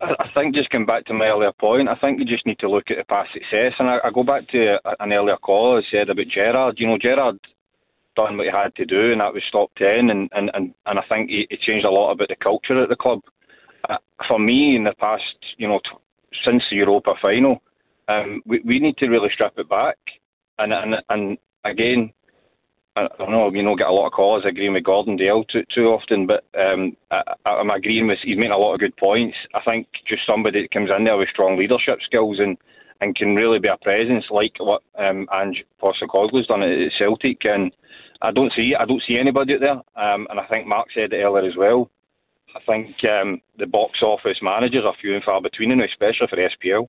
Speaker 8: I think just going back to my earlier point, I think you just need to look at the past success. And I, I go back to an earlier call I said about Gerrard. You know, Gerrard done what he had to do, and that was top 10. And, and, and, and I think he, he changed a lot about the culture at the club. Uh, for me, in the past, you know, t- since the Europa final, um, we, we need to really strip it back. And, and, and again, I don't know, you know, get a lot of calls agreeing with Gordon Dale too, too often, but um, I, I'm agreeing with, he's making a lot of good points. I think just somebody that comes in there with strong leadership skills and, and can really be a presence like what um, Ange Postecoglou's done at Celtic. And I don't see, I don't see anybody out there. Um, and I think Mark said it earlier as well. I think um, the box office managers are few and far between, now, especially for the SPL.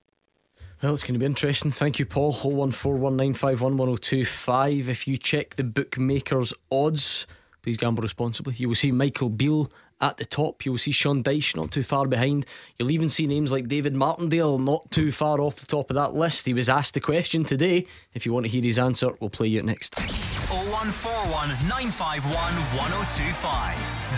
Speaker 1: Well, it's going to be interesting. Thank you, Paul. 01419511025. If you check the bookmakers' odds, please gamble responsibly. You will see Michael Beale at the top. You will see Sean Dyche not too far behind. You'll even see names like David Martindale not too far off the top of that list. He was asked the question today. If you want to hear his answer, we'll play you it next.
Speaker 6: 0141 951 1025.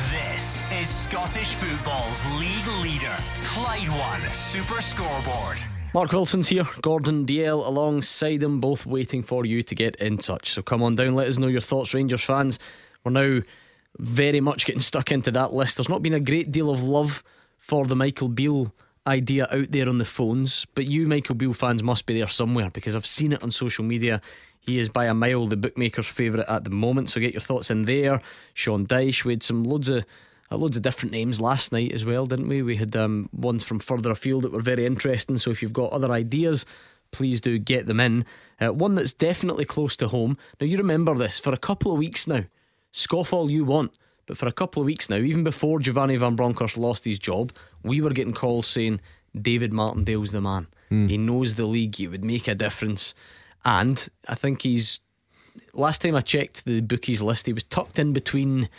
Speaker 6: This is Scottish football's league leader, Clyde One Super Scoreboard.
Speaker 1: Mark Wilson's here, Gordon Dalziel alongside them, both waiting for you to get in touch. So come on down, let us know your thoughts, Rangers fans. We're now very much getting stuck into that list. There's not been a great deal of love for the Michael Beale idea out there on the phones, but you, Michael Beale fans, must be there somewhere because I've seen it on social media. He is by a mile the bookmakers' favourite at the moment. So get your thoughts in there. Sean Dyche, we had some loads of uh, loads of different names last night as well, didn't we? We had um, ones from further afield that were very interesting. So if you've got other ideas, please do get them in. Uh, one that's definitely close to home. Now, you remember this for a couple of weeks now. Scoff all you want, but for a couple of weeks now, even before Giovanni Van Bronckhorst lost his job, we were getting calls saying David Martindale's the man. He knows the league, he would make a difference. And I think he's. Last time I checked the bookies list, he was tucked in between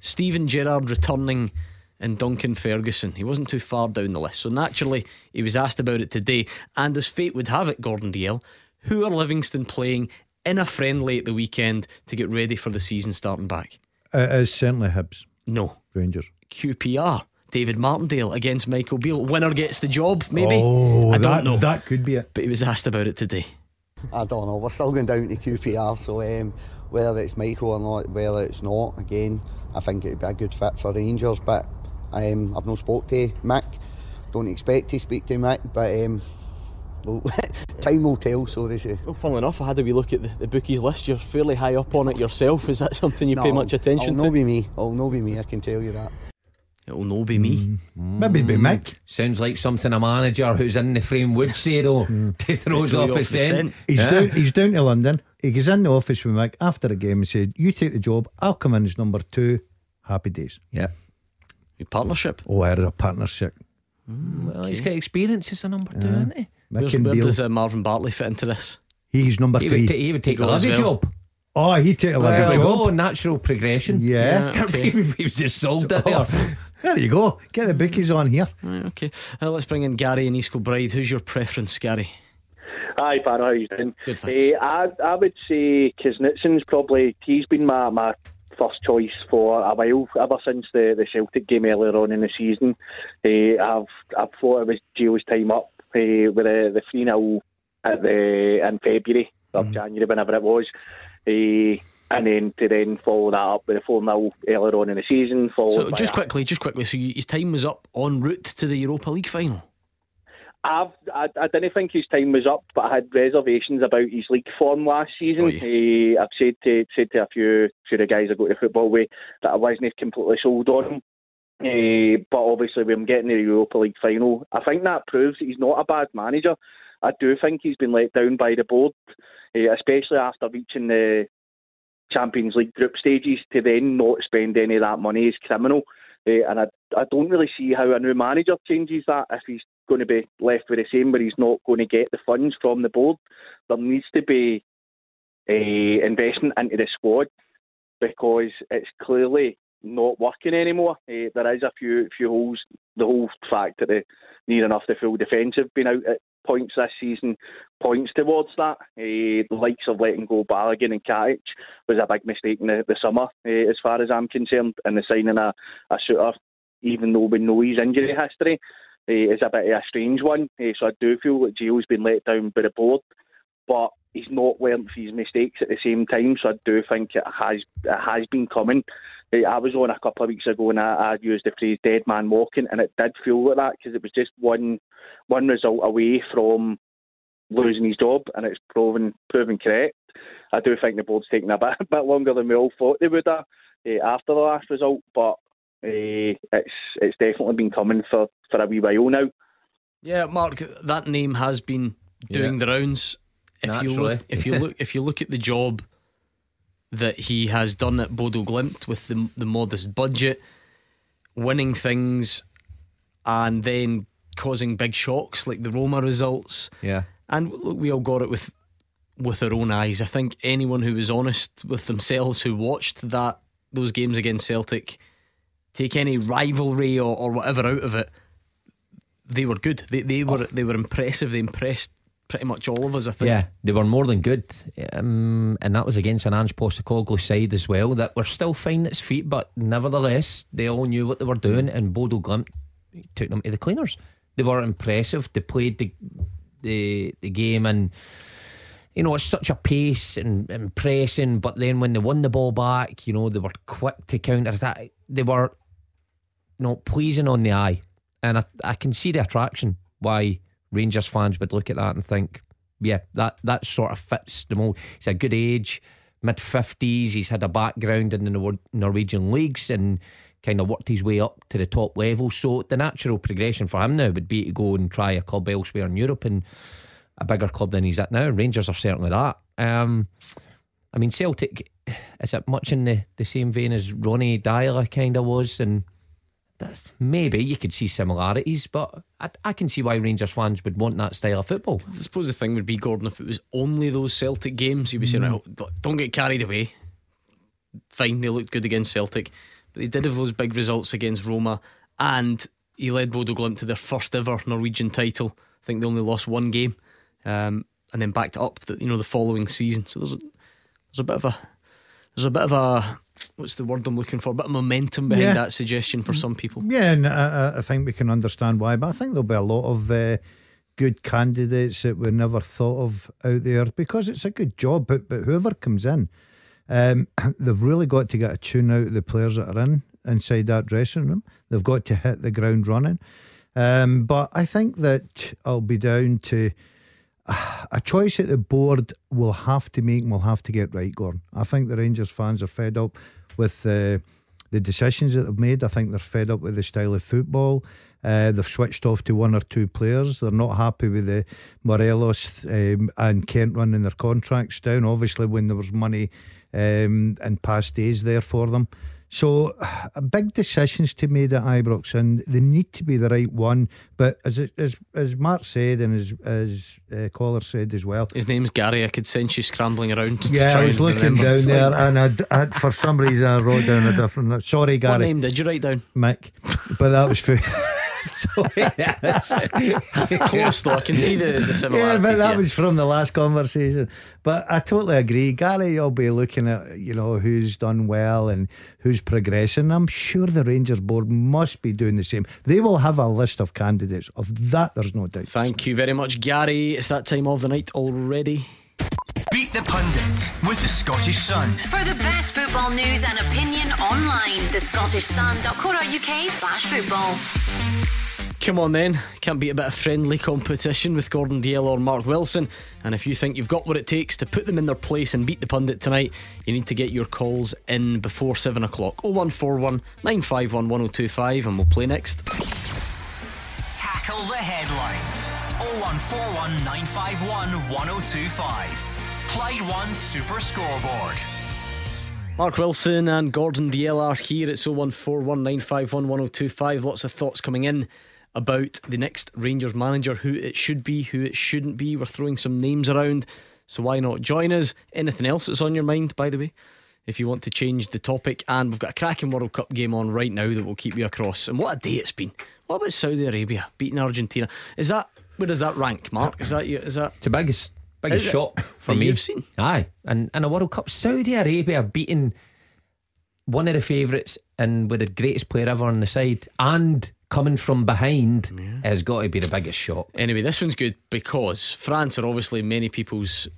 Speaker 1: Steven Gerrard returning and Duncan Ferguson. He wasn't too far down the list. So naturally, he was asked about it today. And as fate would have it, Gordon Dalziel, who are Livingston playing in a friendly at the weekend to get ready for the season starting back?
Speaker 3: It is certainly Hibs,
Speaker 1: No.
Speaker 3: Rangers.
Speaker 1: QPR. David Martindale against Michael Beale. Winner gets the job, maybe?
Speaker 3: Oh,
Speaker 1: I don't
Speaker 3: that,
Speaker 1: know.
Speaker 3: That could be it.
Speaker 1: But he was asked about it today.
Speaker 9: I don't know. We're still going down to QPR, so um, whether it's Michael or not, whether it's not, again, I think it'd be a good fit for Rangers. But um, I've not spoke to Mick. Don't expect to speak to Mick, but um, well, time will tell. So they say.
Speaker 1: Well, funnily enough, I had a wee look at the, the bookies list. You're fairly high up on it yourself. Is that something you pay much attention
Speaker 9: It'll
Speaker 1: to?
Speaker 9: not be me. It'll not be me. I can tell you that.
Speaker 1: It'll no be me.
Speaker 3: Maybe it'd be Mick.
Speaker 2: Sounds like something a manager who's in the frame would say though to throw us
Speaker 1: throw
Speaker 2: off
Speaker 1: you off the
Speaker 2: scent.
Speaker 1: scent.
Speaker 3: He's
Speaker 2: Yeah.
Speaker 3: down. He's down to London. He goes in the office with Mick after the game and said, "You take the job. I'll come in as number two. Happy days."
Speaker 2: Yeah.
Speaker 1: Your partnership.
Speaker 3: Oh, I had a partnership.
Speaker 2: Well, he's got experience as a number two, hasn't he?
Speaker 3: Mick
Speaker 1: Where's,
Speaker 3: and
Speaker 1: where
Speaker 3: Beale.
Speaker 1: does uh, Marvin Bartley fit into this?
Speaker 3: He's number
Speaker 2: He
Speaker 3: three.
Speaker 2: would, ta- he would take
Speaker 1: He
Speaker 2: a
Speaker 1: goes well.
Speaker 2: job.
Speaker 3: oh, he'd take a
Speaker 2: There
Speaker 3: living
Speaker 2: we
Speaker 3: job.
Speaker 2: go, natural progression.
Speaker 3: Yeah.
Speaker 1: Yeah, okay.
Speaker 2: We've just solved it there.
Speaker 3: Oh, there you go. Get the bookies on here.
Speaker 1: Right, okay. Uh, let's bring in Gary and East Kilbride. Who's your preference, Gary?
Speaker 5: Hi, Pan, how you doing?
Speaker 1: Good, thanks.
Speaker 5: Eh, I, I would say Knutsen's probably, he's been my, my first choice for a while, ever since the, the Celtic game earlier on in the season. Eh, I've I've thought it was Gio's time up eh, with the, the 3 0 at the, in February or January, whenever it was. Eh, and then to then follow that up with the 4 0 earlier on in the season.
Speaker 1: So just quickly, just quickly. So you, his time was up en route to the Europa League final.
Speaker 5: I've, I, I didn't think his time was up, but I had reservations about his league form last season. Eh, I've said to said to a few, few of the guys I go to football with that I wasn't completely sold on him. Eh, but obviously, when I'm getting to the Europa League final, I think that proves that he's not a bad manager. I do think he's been let down by the board, eh, especially after reaching the Champions League group stages to then not spend any of that money is criminal. Eh, and I, I don't really see how a new manager changes that if he's going to be left with the same, where he's not going to get the funds from the board. There needs to be a investment into the squad because it's clearly not working anymore. Uh, there is a few few holes. The whole fact that they near enough the full defensive been out at points this season points towards that. Uh, the likes of letting go Balogun and Katic was a big mistake in the, the summer, uh, as far as I'm concerned, and the signing a, a Souttar, even though we know his injury history, is a bit of a strange one. Uh, so I do feel that Gio's been let down by the board, but he's not learnt his mistakes at the same time. So I do think it has it has been coming. I was on a couple of weeks ago and I, I used the phrase "dead man walking," and it did feel like that because it was just one one result away from losing his job, and it's proven proven correct. I do think the board's taken a bit, a bit longer than we all thought they would have uh, after the last result, but uh, it's it's definitely been coming for, for a wee while now.
Speaker 1: Yeah, Mark, that name has been doing yeah. the rounds. If
Speaker 2: Naturally.
Speaker 1: you look, if you look if you look at the job that he has done at Bodo Glimt with the the modest budget, winning things, and then causing big shocks like the Roma results.
Speaker 2: Yeah,
Speaker 1: and look, we all got it with with our own eyes. I think anyone who was honest with themselves who watched that those games against Celtic, take any rivalry or, or whatever out of it, they were good. They they were they were impressive. They impressed pretty much all of us, I think.
Speaker 2: Yeah, they were more than good. Um, and that was against an Ange Postecoglou side as well that were still fine its feet, but nevertheless, they all knew what they were doing, and Bodo Glimt took them to the cleaners. They were impressive. They played the the, the game and you know, it's such a pace and, and pressing, but then when they won the ball back, you know, they were quick to counter attack. They were, you know, pleasing on the eye. And I, I can see the attraction why Rangers fans would look at that and think, yeah, that, that sort of fits the mold. He's a good age, mid 50s. He's had a background in the Norwegian leagues and kind of worked his way up to the top level. So the natural progression for him now would be to go and try a club elsewhere in Europe and a bigger club than he's at now. Rangers are certainly that. Um, I mean, Celtic, is it much in the, the same vein as Ronnie Deila kind of was? And maybe you could see similarities, but I, I, can see why Rangers fans would want that style of football.
Speaker 1: I suppose the thing would be, Gordon, if it was only those Celtic games, you'd be saying, mm. right, don't get carried away. Fine, they looked good against Celtic, but they did have those big results against Roma, and he led Bodo Glimt to their first ever Norwegian title. I think they only lost one game, um, and then backed up the, you know the following season. So there's a, there's a bit of a there's a bit of a what's the word I'm looking for? A bit of momentum behind yeah. that suggestion for some people.
Speaker 3: Yeah, and I, I, think we can understand why, but I think there'll be a lot of uh, good candidates that we never thought of out there because it's a good job. But but whoever comes in, um, they've really got to get a tune out of the players that are in inside that dressing room. They've got to hit the ground running. Um, but I think that I'll be down to a choice that the board will have to make and will have to get right, Gordon. I think the Rangers fans are fed up with the the decisions that they've made. I think they're fed up with the style of football. Uh, they've switched off to one or two players. They're not happy with the Morelos um, and Kent running their contracts down. Obviously, when there was money um, in past days there for them. So, big decisions to be made at Ibrox, and they need to be the right one. But as it, as as Mark said, and as as uh, caller said as well,
Speaker 1: his name's Gary. I could sense you scrambling around.
Speaker 3: Yeah, I was looking down there, and I'd, I'd, for some reason I wrote down a different. Sorry, Gary. What
Speaker 1: name did you write down?
Speaker 3: Mick, but that was for.
Speaker 1: so, yeah, close though. I can see the, the similarities.
Speaker 3: Yeah, but that
Speaker 1: yeah.
Speaker 3: was from the last conversation. But I totally agree. Gary, you'll be looking at you know who's done well and who's progressing. I'm sure the Rangers board must be doing the same. They will have a list of candidates. Of that, there's no doubt.
Speaker 1: Thank you very much, Gary. It's that time of the night already.
Speaker 6: Beat the Pundit with the Scottish Sun.
Speaker 10: For the best football news and opinion online, The thescottishsun.co.uk slash football.
Speaker 1: Come on then, can't beat a bit of friendly competition with Gordon Dalziel or Mark Wilson. And if you think you've got what it takes to put them in their place and beat the pundit tonight, you need to get your calls in before 7 o'clock. 0141 951 1025 and we'll play next.
Speaker 6: Tackle the headlines. 0141 951 1025. Clyde One Super Scoreboard.
Speaker 1: Mark Wilson and Gordon Dalziel are here. It's 0141 951 1025. Lots of thoughts coming in about the next Rangers manager, who it should be, who it shouldn't be. We're throwing some names around, so why not join us? Anything else that's on your mind, by the way? if you want to change the topic. And we've got a cracking World Cup game on right now that will keep you across. And what a day it's been. What about Saudi Arabia beating Argentina? Is that where does that rank, Mark? Is that you? Is that
Speaker 2: the biggest biggest shock for me.
Speaker 1: you've seen?
Speaker 2: Aye, and in a World Cup, Saudi Arabia beating one of the favourites and with the greatest player ever on the side, and coming from behind has got to be the biggest shock.
Speaker 1: Anyway, this one's good because France are obviously many people's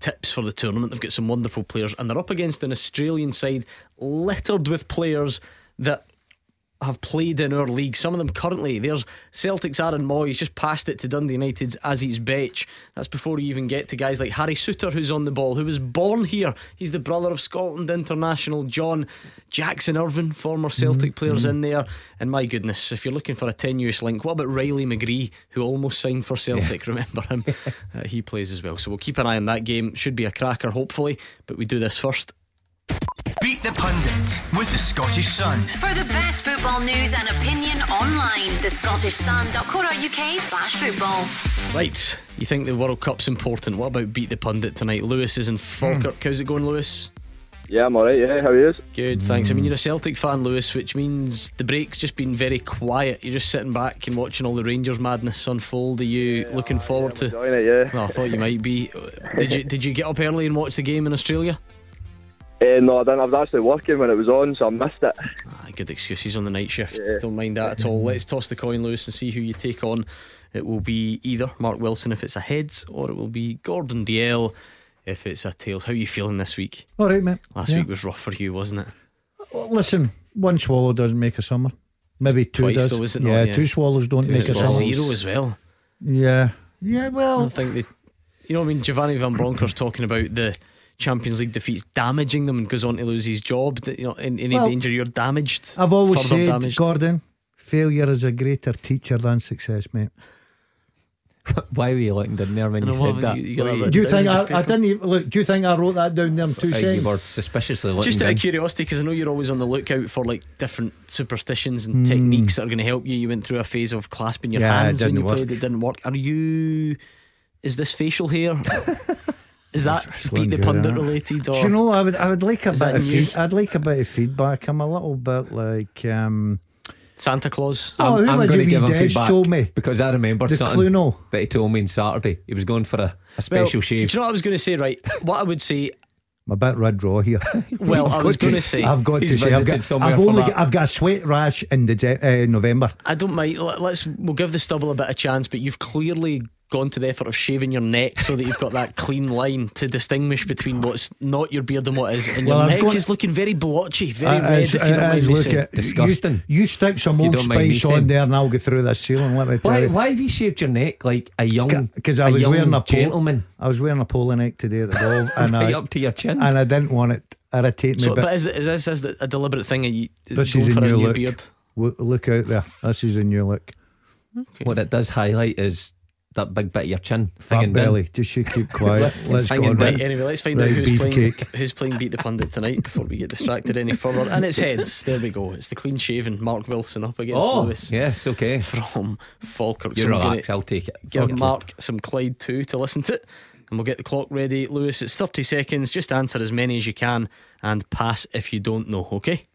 Speaker 1: tips for the tournament. They've got some wonderful players, and they're up against an Australian side littered with players that have played in our league. Some of them currently. There's Celtic's Aaron Mooy. He's just passed it to Dundee United's Aziz Behich. That's before you even get to guys like Harry Souttar, who's on the ball, who was born here. He's the brother of Scotland international John Jackson Irvine, former Celtic players in there. And my goodness, if you're looking for a tenuous link, what about Riley McGree, who almost signed for Celtic? Remember him? Uh, he plays as well. So we'll keep an eye on that game. Should be a cracker, hopefully. But we do this first.
Speaker 6: Beat the Pundit with the Scottish Sun.
Speaker 10: For the best football news and opinion online, thescottishsun.co.uk slash football.
Speaker 1: Right, you think the World Cup's important? What about beat the pundit tonight? Lewis is in Falkirk. Hmm. How's it going, Lewis?
Speaker 11: Yeah, I'm alright, yeah. How are you?
Speaker 1: Good, thanks. I mean, you're a Celtic fan, Lewis, which means the break's just been very quiet. You're just sitting back and watching all the Rangers madness unfold. Are you looking forward to?
Speaker 11: Enjoying it, yeah.
Speaker 1: Well, I thought you might be. Did you Did you get up early and watch the game in Australia?
Speaker 11: Uh, no, I didn't. I was actually working when it was on, so I missed it.
Speaker 1: Ah, good excuse. He's on the night shift. Don't mind that at all. Let's toss the coin, Lewis, and see who you take on. It will be either Mark Wilson if it's a heads, or it will be Gordon Dalziel if it's a tails. How are you feeling this week?
Speaker 3: All right, mate.
Speaker 1: Last
Speaker 3: Yeah.
Speaker 1: week was rough for you, wasn't it?
Speaker 3: Well, listen, one swallow doesn't make a summer. Maybe two
Speaker 1: Twice
Speaker 3: does.
Speaker 1: though, is it not?
Speaker 3: yeah,
Speaker 1: Yeah.
Speaker 3: two swallows don't
Speaker 1: Two
Speaker 3: make a summer.
Speaker 1: Zero as well.
Speaker 3: Yeah, yeah. well.
Speaker 1: I think they, you know, what I mean, Giovanni Van Bronckhorst talking about the Champions League defeats damaging them and goes on to lose his job. You know, in any
Speaker 3: Well,
Speaker 1: danger, you're damaged.
Speaker 3: I've always said,
Speaker 1: damaged.
Speaker 3: Gordon, failure is a greater teacher than success, mate.
Speaker 2: Why were you looking down there when you said that?
Speaker 1: you- you got that
Speaker 2: Wait,
Speaker 1: written
Speaker 3: Do you think I, I didn't even look? Do you think I wrote that down there in two
Speaker 2: uh, you
Speaker 3: seconds?
Speaker 2: were suspiciously looking
Speaker 1: Just out
Speaker 2: down.
Speaker 1: of curiosity, because I know you're always on the lookout for like different superstitions and
Speaker 3: Hmm.
Speaker 1: techniques that are going to help you. You went through a phase of clasping your
Speaker 3: Yeah,
Speaker 1: hands when you
Speaker 3: work.
Speaker 1: played. It didn't work. Are you? Is this facial hair? Is that beat the pundit
Speaker 3: huh?
Speaker 1: related? Or
Speaker 3: Do you know? I would. I would like a bit of.
Speaker 1: new?
Speaker 3: Feed, I'd like a bit of feedback. I'm a little bit like. um
Speaker 1: Santa Claus?
Speaker 3: Oh, who was
Speaker 2: gonna
Speaker 3: it? Wee
Speaker 2: give him
Speaker 3: Des
Speaker 2: feedback
Speaker 3: told me.
Speaker 2: because I remember
Speaker 3: The
Speaker 2: something
Speaker 3: Cluno.
Speaker 2: that he told me on Saturday. He was going for a, a special
Speaker 1: well,
Speaker 2: shave.
Speaker 1: Do you know what I was going to say? Right, what I would say.
Speaker 3: I'm a bit red raw here.
Speaker 1: Well, I was going to say.
Speaker 3: I've got to say, I've got,
Speaker 2: somewhere
Speaker 3: I've only got, I've got a sweat rash in the Je- uh, November.
Speaker 1: I don't mind. Let's we'll give the stubble a bit of chance, but you've clearly gone to the effort of shaving your neck so that you've got that clean line to distinguish between what's not your beard and what is. And your
Speaker 3: I've
Speaker 1: neck
Speaker 3: gone-
Speaker 1: is looking very blotchy, very
Speaker 3: Uh,
Speaker 1: red.
Speaker 3: it's-
Speaker 1: If you don't
Speaker 3: it
Speaker 1: mind me
Speaker 3: look at-
Speaker 2: Disgusting.
Speaker 3: You, you stick some
Speaker 2: If you
Speaker 3: old
Speaker 2: don't mind me
Speaker 3: spice on there, and I'll go through this ceiling. Let me tell
Speaker 2: Why,
Speaker 3: you.
Speaker 2: why have you shaved your neck like a young,
Speaker 3: Because I
Speaker 2: a
Speaker 3: was
Speaker 2: young
Speaker 3: wearing a polo,
Speaker 2: gentleman
Speaker 3: I was wearing a polo neck today at the golf, and
Speaker 2: right
Speaker 3: I
Speaker 2: up to your chin?
Speaker 3: and I didn't want it irritate me.
Speaker 1: So,
Speaker 3: but
Speaker 1: but is, is this is a deliberate thing? Are you
Speaker 3: this
Speaker 1: going
Speaker 3: is a
Speaker 1: for a
Speaker 3: new
Speaker 1: new
Speaker 3: look.
Speaker 1: beard?
Speaker 3: W- Look out there. This is a new look.
Speaker 2: What it does highlight is that big bit of your chin
Speaker 3: Fat
Speaker 2: hanging down.
Speaker 3: belly. Just you keep quiet. Let's go on.
Speaker 1: Right,
Speaker 3: Right.
Speaker 1: anyway, let's find out who's playing,
Speaker 3: beefcake.
Speaker 1: who's playing Beat the Pundit tonight before we get distracted any further. And it's heads. There we go. It's the clean shaven Mark Wilson up against
Speaker 2: Oh,
Speaker 1: Lewis
Speaker 2: yes, okay.
Speaker 1: from Falkirk.
Speaker 2: You
Speaker 1: So
Speaker 2: relaxed, I'll take it.
Speaker 1: Give
Speaker 2: Fuck you.
Speaker 1: Mark some Clyde too to listen to. And we'll get the clock ready. Lewis, it's 30 seconds. Just answer as many as you can and pass if you don't know, okay?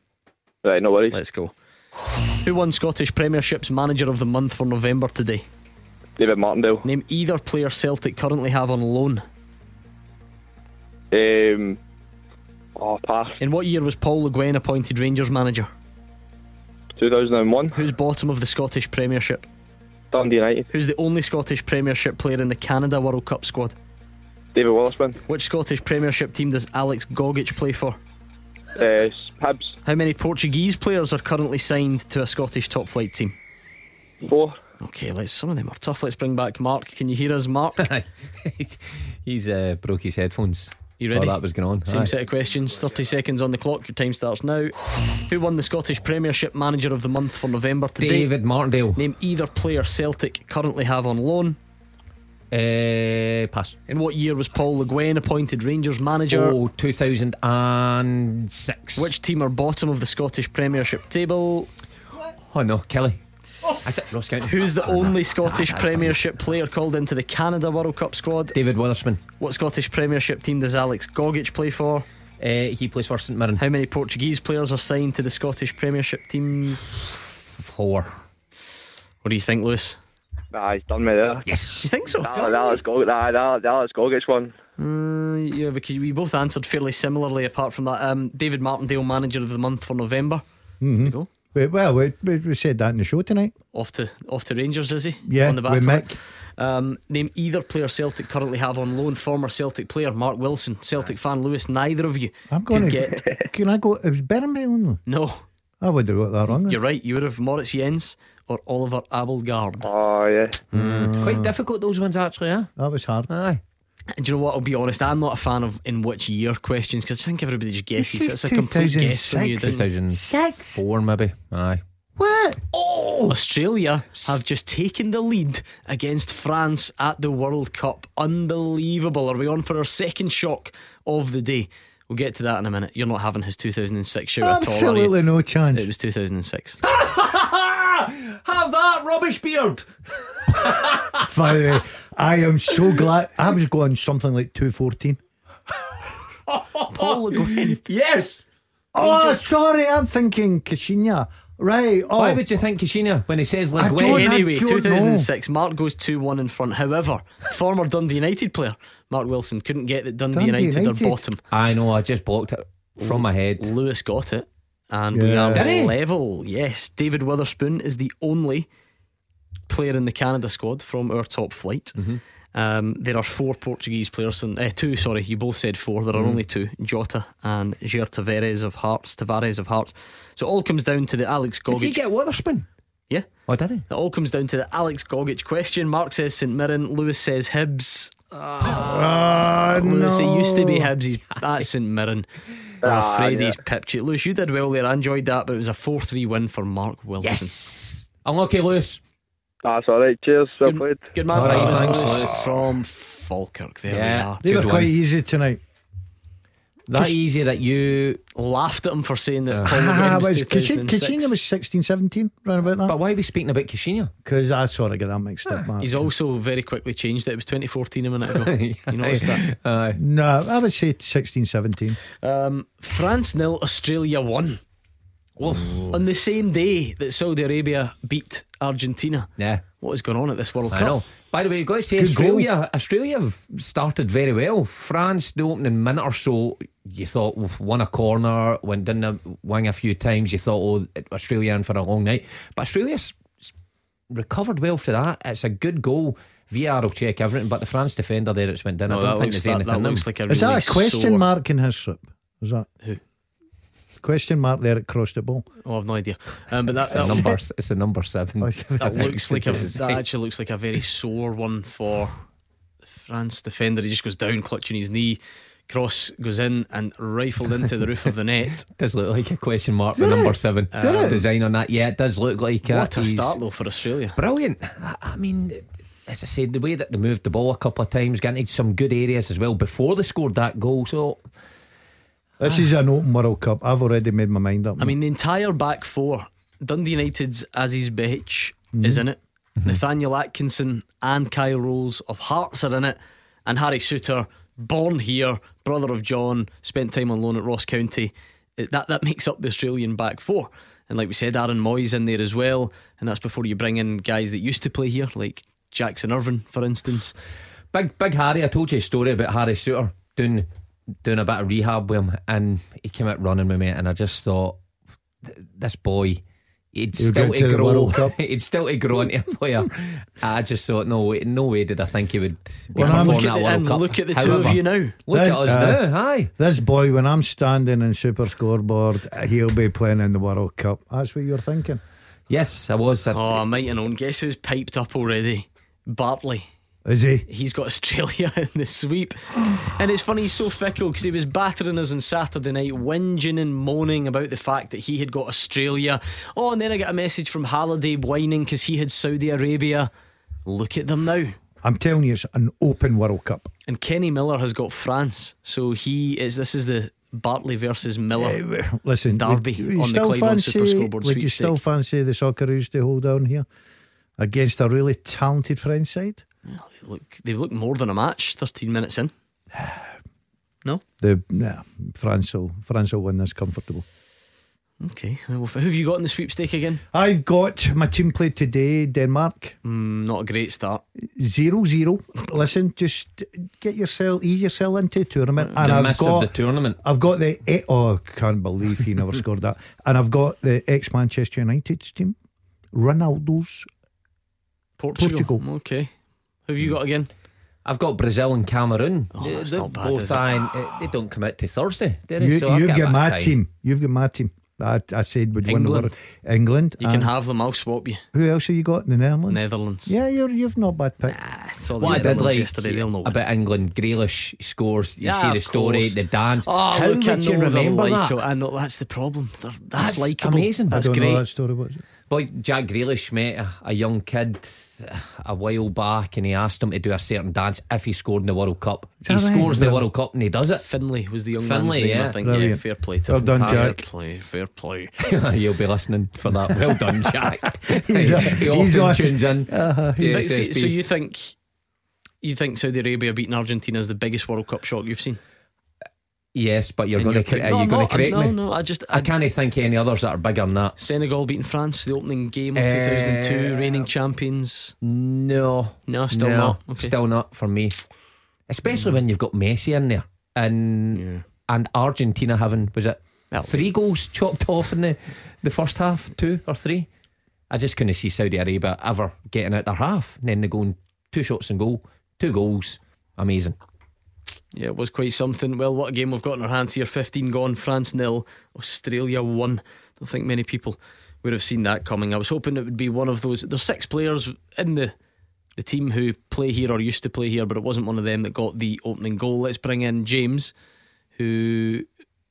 Speaker 11: Right, no worries.
Speaker 1: Let's go. Who won Scottish Premiership's Manager of the Month for November today?
Speaker 11: David Martindale.
Speaker 1: Name either player Celtic currently have on loan.
Speaker 11: Um, oh, pass.
Speaker 1: In what year was Paul Le Guen appointed Rangers manager?
Speaker 11: 2001.
Speaker 1: Who's bottom of the Scottish Premiership?
Speaker 11: Dundee United.
Speaker 1: Who's the only Scottish Premiership player in the Canada World Cup squad?
Speaker 11: David Willisman.
Speaker 1: Which Scottish Premiership team does Alex Gogic play for?
Speaker 11: Uh, Hibs.
Speaker 1: How many Portuguese players are currently signed to a Scottish top flight team?
Speaker 11: Four.
Speaker 1: Okay, let's. Some of them are tough. Let's bring back Mark. Can you hear us, Mark?
Speaker 2: He's uh, broke his headphones.
Speaker 1: You ready?
Speaker 2: While that was going on.
Speaker 1: Same
Speaker 2: Aye.
Speaker 1: set of questions. Thirty seconds on the clock. Your time starts now. Who won the Scottish Premiership Manager of the Month for November today?
Speaker 2: David Martindale.
Speaker 1: Name either player Celtic currently have on loan.
Speaker 2: Uh, pass.
Speaker 1: In what year was Paul Le Guen appointed Rangers manager?
Speaker 2: Oh, 2006.
Speaker 1: Which team are bottom of the Scottish Premiership table?
Speaker 2: Oh no, Kelly. That's it, Ross County.
Speaker 1: Who's the only Scottish
Speaker 2: That's fine.
Speaker 1: Premiership player called into the Canada World Cup squad?
Speaker 2: David Willisman.
Speaker 1: What Scottish Premiership team does Alex Gogic play for?
Speaker 2: Uh, he plays for St Mirren.
Speaker 1: How many Portuguese players are signed to the Scottish Premiership teams?
Speaker 2: Four.
Speaker 1: What do you think, Lewis?
Speaker 11: Nah, he's done me there.
Speaker 2: Yes.
Speaker 1: You think so?
Speaker 11: Nah, nah, let's go. Let's one.
Speaker 1: Uh, yeah, because we both answered fairly similarly. Apart from that, um, David Martindale, manager of the month for November.
Speaker 3: Mhm.
Speaker 1: There you go.
Speaker 3: We- Well, we, we, we said that in the show tonight.
Speaker 1: Off to off to Rangers, is he?
Speaker 3: Yeah,
Speaker 1: on the back
Speaker 3: with. Mick.
Speaker 1: Um, name either player Celtic currently have on loan. Former Celtic player Mark Wilson, Celtic fan Lewis. Neither of you
Speaker 3: I'm going
Speaker 1: could
Speaker 3: to
Speaker 1: get.
Speaker 3: Can I go? It was Birmingham only.
Speaker 1: No,
Speaker 3: I would have got that wrong.
Speaker 1: you're right. You would have Moritz Jenz or Oliver Abildgaard.
Speaker 11: Oh yeah.
Speaker 2: Quite difficult those ones actually, yeah.
Speaker 3: That was hard.
Speaker 2: Aye.
Speaker 1: And do you know what? I'll be honest. I'm not a fan of in which year questions because I think everybody just guesses. It's a complete guess from you. didn't it?
Speaker 2: 2004 maybe. Aye.
Speaker 3: What?
Speaker 1: Oh, Australia have just taken the lead against France at the World Cup. Unbelievable. Are we on for our second shock of the day? We'll get to that in a minute. You're not having his 2006 shout at all,
Speaker 3: Absolutely no chance.
Speaker 1: It was 2006.
Speaker 2: Have that rubbish beard.
Speaker 3: By the I am so glad. I was going something like 214.
Speaker 1: Paul Le Guen.
Speaker 2: Yes.
Speaker 3: Oh, sorry. I'm thinking Caixinha. Right. Oh,
Speaker 2: Why would you think Caixinha when he says
Speaker 3: I
Speaker 2: Le
Speaker 3: Guen?
Speaker 1: Anyway,
Speaker 3: don't
Speaker 1: 2006, Mark goes 2 1 in front. However, former Dundee United player Mark Wilson couldn't get that Dundee,
Speaker 3: Dundee
Speaker 1: United,
Speaker 3: United.
Speaker 1: are bottom.
Speaker 2: I know, I just blocked it from my head.
Speaker 1: Lewis got it, and we
Speaker 3: Yeah.
Speaker 1: are
Speaker 2: Did he?
Speaker 1: level. Yes, David Wotherspoon is the only player in the Canada squad from our top flight.
Speaker 2: Mm-hmm.
Speaker 1: Um, there are four Portuguese players, and uh, two. Sorry, you both said four. There are
Speaker 2: Mm-hmm.
Speaker 1: only two: Jota and Jair Tavares of Hearts. Tavares of Hearts. So it all comes down to the Alex Gogic.
Speaker 2: Did he get Wotherspoon?
Speaker 1: yeah,
Speaker 2: Oh, did he?
Speaker 1: it all comes down to the Alex Gogic question. Mark says St Mirren. Lewis says Hibs.
Speaker 3: Ah,
Speaker 1: Lewis, it used to be
Speaker 3: no.
Speaker 1: Hibs. He's at St Mirren. I'm
Speaker 11: Ah,
Speaker 1: afraid
Speaker 11: yeah.
Speaker 1: he's pipped you. Lewis, you did well there. I enjoyed that, but it was a 4 3 win for Mark Wilson.
Speaker 2: Yes. Unlucky, Lewis.
Speaker 11: That's all right. Cheers. Well
Speaker 1: Good,
Speaker 11: played.
Speaker 1: good man.
Speaker 3: All right,
Speaker 1: That
Speaker 2: thanks,
Speaker 1: Lewis
Speaker 2: Lewis.
Speaker 1: from Falkirk. There
Speaker 2: Yeah.
Speaker 1: we are.
Speaker 3: They
Speaker 2: Good
Speaker 3: were quite
Speaker 2: one.
Speaker 3: easy tonight.
Speaker 2: That easy that you.
Speaker 1: Laughed at him for saying that
Speaker 2: Uh,
Speaker 1: Paul Le Guen
Speaker 3: Ah,
Speaker 1: was
Speaker 3: was
Speaker 1: 2006.
Speaker 3: Caixinha was 16, 17, round about that.
Speaker 2: But why are we speaking about Caixinha?
Speaker 3: Because I sort of get that mixed up, man.
Speaker 1: He's also very quickly changed it. It was 2014 a minute ago. you noticed that?
Speaker 2: Aye.
Speaker 3: No, I would say 16, 17.
Speaker 1: Um, France nil, Australia one. Well, on the same day that Saudi Arabia beat Argentina.
Speaker 2: Yeah.
Speaker 1: What is going on at this World
Speaker 2: I
Speaker 1: Cup?
Speaker 2: know. By the way, you've got to say
Speaker 3: Good
Speaker 2: Australia. Australia have started very well. France, the opening minute or so, you thought "Oof, won a corner, went down the wing a few times. You thought, oh, Australia in for a long night. But Australia's recovered well for that. It's a good goal. VR will check everything, but the France defender there, it's went down.
Speaker 1: No,
Speaker 2: I don't think
Speaker 1: looks,
Speaker 2: there's
Speaker 1: that,
Speaker 2: anything.
Speaker 1: that looks like a
Speaker 3: Is that a question
Speaker 1: sore-
Speaker 3: mark in his slip? Is that
Speaker 1: Who?
Speaker 3: Question mark there across the ball?
Speaker 1: Oh, I've no idea. Um, but that,
Speaker 2: It's a number. It's a number seven.
Speaker 3: Oh,
Speaker 1: that looks like a, that actually looks like a very sore one for the France defender. He just goes down, clutching his knee. Cross goes in and rifled into the roof of the net.
Speaker 2: does look like a question mark for number seven.
Speaker 3: Did it?
Speaker 2: Design on that, yeah, it does look like it.
Speaker 1: What a
Speaker 2: He's-
Speaker 1: start though for Australia.
Speaker 2: Brilliant. I, I mean, as I said, the way that they moved the ball a couple of times, getting into some good areas as well before they scored that goal. So
Speaker 3: This is an open World Cup. I've already made my mind up.
Speaker 1: I mean, the entire back four, Dundee United's Aziz Behich is mm-hmm. in it. Mm-hmm. Nathaniel Atkinson and Kyle Rowles of Hearts are in it. And Harry Souttar, born here, brother of John, spent time on loan at Ross County. It- That, that makes up the Australian back four. And like we said, Aaron Mooy's in there as well. And that's before you bring in guys that used to play here, like Jackson Irvine, for instance.
Speaker 2: big, big Harry. I told you a story about Harry Souttar doing doing a bit of rehab with him, and he came out running with me, and I just thought, this boy. He'd
Speaker 3: He'll
Speaker 2: still
Speaker 3: get
Speaker 2: to
Speaker 3: to
Speaker 2: grow. He'd still to grow into a player. I just thought, no way, no way did I think he would be
Speaker 3: Well, I'm-
Speaker 2: performing
Speaker 1: Look at
Speaker 2: at
Speaker 1: the,
Speaker 2: World Cup.
Speaker 1: look at the two of you now.
Speaker 2: Look at us
Speaker 3: uh,
Speaker 2: now. Hi.
Speaker 3: this boy, when I'm standing in Super Scoreboard, he'll be playing in the World Cup. That's what you're thinking.
Speaker 2: Yes, I was.
Speaker 1: Oh, I might have known. Guess who's piped up already? Bartley.
Speaker 3: Is he?
Speaker 1: He's got Australia in the sweep. and it's funny, he's so fickle because he was battering us on Saturday night, whinging and moaning about the fact that he had got Australia. Oh, and then I got a message from Halliday whining because he had Saudi Arabia. Look at them now.
Speaker 3: I'm telling you, it's an open World Cup.
Speaker 1: And Kenny Miller has got France. So he is, this is the Bartley versus Miller.
Speaker 3: Eh, Listen,
Speaker 1: Derby
Speaker 3: would you
Speaker 1: on the
Speaker 3: fancy,
Speaker 1: Super Scoreboard
Speaker 3: Would you still fancy the Socceroos to hold down here against a really talented French side?
Speaker 1: Look, they've looked more than a match 13 minutes in. No?
Speaker 3: The nah, France will France will win this comfortable.
Speaker 1: Okay. Well, who have you got in the sweepstake again?
Speaker 3: I've got my team played today, Denmark.
Speaker 1: Mm, not a great start.
Speaker 3: Zero zero. Listen, just get yourself ease yourself into the tournament.
Speaker 2: The
Speaker 3: I've
Speaker 2: miss of
Speaker 3: got
Speaker 2: the tournament.
Speaker 3: I've got the oh, I can't believe he never scored that. And I've got the ex Manchester United team, Ronaldo's
Speaker 1: Portugal.
Speaker 3: Portugal.
Speaker 1: Okay. Who have you got again?
Speaker 2: I've got Brazil and Cameroon.
Speaker 1: Oh,
Speaker 2: They-
Speaker 1: that's
Speaker 2: they're
Speaker 1: not bad,
Speaker 2: both
Speaker 1: is it?
Speaker 2: eyeing- eh, they don't commit to Thursday. do?
Speaker 3: You,
Speaker 2: So I've
Speaker 3: you've
Speaker 2: got
Speaker 3: got my
Speaker 2: time.
Speaker 3: team. You've got my team. I, I said would win the
Speaker 1: England.
Speaker 3: world. England.
Speaker 1: You can have them. I'll swap you.
Speaker 3: Who else have you got in the Netherlands?
Speaker 1: Netherlands.
Speaker 3: Yeah, you're you've not bad pick.
Speaker 1: Nah, it's all
Speaker 2: What I
Speaker 1: the
Speaker 2: did
Speaker 1: Netherlands
Speaker 2: like
Speaker 1: yesterday. They'll know.
Speaker 2: about England, Grealish scores. You
Speaker 1: Yeah,
Speaker 2: see the story,
Speaker 1: course.
Speaker 2: the dance.
Speaker 1: Oh,
Speaker 2: How
Speaker 1: look, I
Speaker 2: would you remember
Speaker 1: like,
Speaker 2: that?
Speaker 1: I know that's the problem. They're, that's
Speaker 2: That's
Speaker 1: likeable.
Speaker 2: amazing.
Speaker 1: That's
Speaker 3: I don't
Speaker 1: great.
Speaker 3: know that story. What's it?
Speaker 2: Boy, Jack Grealish met a, a young kid uh, a while back and he asked him to do a certain dance if he scored in the World Cup. He
Speaker 3: right?
Speaker 2: scores in the World Cup and he does it.
Speaker 1: Finley was the young
Speaker 2: Finley,
Speaker 1: man's name,
Speaker 2: yeah.
Speaker 1: I think. Yeah, fair play to
Speaker 3: Well
Speaker 1: him.
Speaker 3: done,
Speaker 1: Fair
Speaker 3: Jack.
Speaker 1: play, fair play.
Speaker 2: You'll be listening for that. Well done, Jack.
Speaker 3: He's a-
Speaker 2: he
Speaker 3: he's
Speaker 2: often
Speaker 3: on-
Speaker 2: tunes in.
Speaker 3: Uh-huh.
Speaker 2: to
Speaker 1: Like, so you think you think Saudi Arabia beating Argentina is the biggest World Cup shock you've seen?
Speaker 2: Yes, but you're going to are
Speaker 1: No,
Speaker 2: you going to correct
Speaker 1: no,
Speaker 2: me?
Speaker 1: No, no, I just
Speaker 2: I
Speaker 1: I,
Speaker 2: can't think of any others that are bigger than that.
Speaker 1: Senegal beating France, the opening game of
Speaker 2: Uh,
Speaker 1: 2002, reigning champions.
Speaker 2: No,
Speaker 1: No, still
Speaker 2: no,
Speaker 1: not. Okay.
Speaker 2: Still not for me. Especially when you've got Messi in there and
Speaker 1: Yeah.
Speaker 2: and Argentina having was it
Speaker 1: Well-
Speaker 2: three goals chopped off in the the first half, two or three. I just couldn't see Saudi Arabia ever getting out their half. And then they're going two shots and goal, two goals. Amazing.
Speaker 1: Yeah, it was quite something. Well, what a game we've got in our hands here. 15 gone, France nil, Australia 1. Don't think many people would have seen that coming. I was hoping it would be one of those. There's six players in the the team who play here or used to play here, but it wasn't one of them that got the opening goal. Let's bring in James, who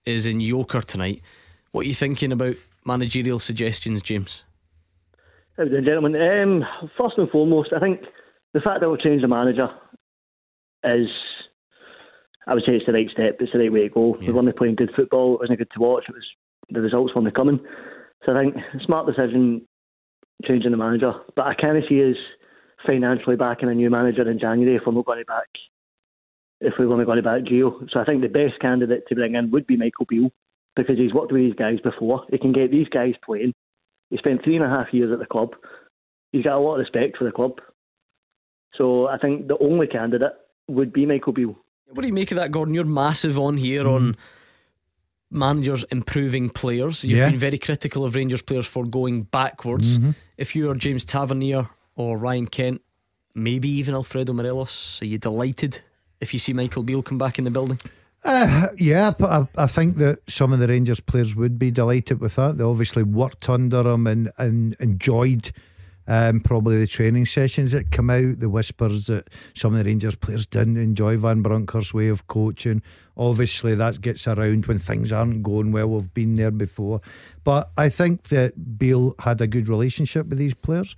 Speaker 1: is in Yoker tonight. What are you thinking about managerial suggestions, James?
Speaker 5: You gentlemen? Um, first and foremost, I think the fact that we've changed the manager is, I would say, it's the right step. It's the right way to go. We weren't playing good football. It wasn't good to watch. It was the results weren't coming. So I think smart decision changing the manager. But I kind of see us financially backing a new manager in January if we're not going to back if we're only going to back Gio. So I think the best candidate to bring in would be Michael Beale because he's worked with these guys before. He can get these guys playing. He spent three and a half years at the club. He's got a lot of respect for the club. So I think the only candidate would be Michael Beale.
Speaker 1: What do you make of that, Gordon? You're massive on here on managers improving players. You've
Speaker 3: Yeah.
Speaker 1: been very critical of Rangers players for going backwards. If you are James Tavernier or Ryan Kent, maybe even Alfredo Morelos, are you delighted if you see Michael Beale come back in the building?
Speaker 3: Uh, yeah, but I, I think that some of the Rangers players would be delighted with that. They obviously worked under him and, and enjoyed um, probably the training sessions that come out, the whispers that some of the Rangers players didn't enjoy Van Bronckhorst's way of coaching. Obviously, that gets around when things aren't going well. We've been there before. But I think that Beale had a good relationship with these players.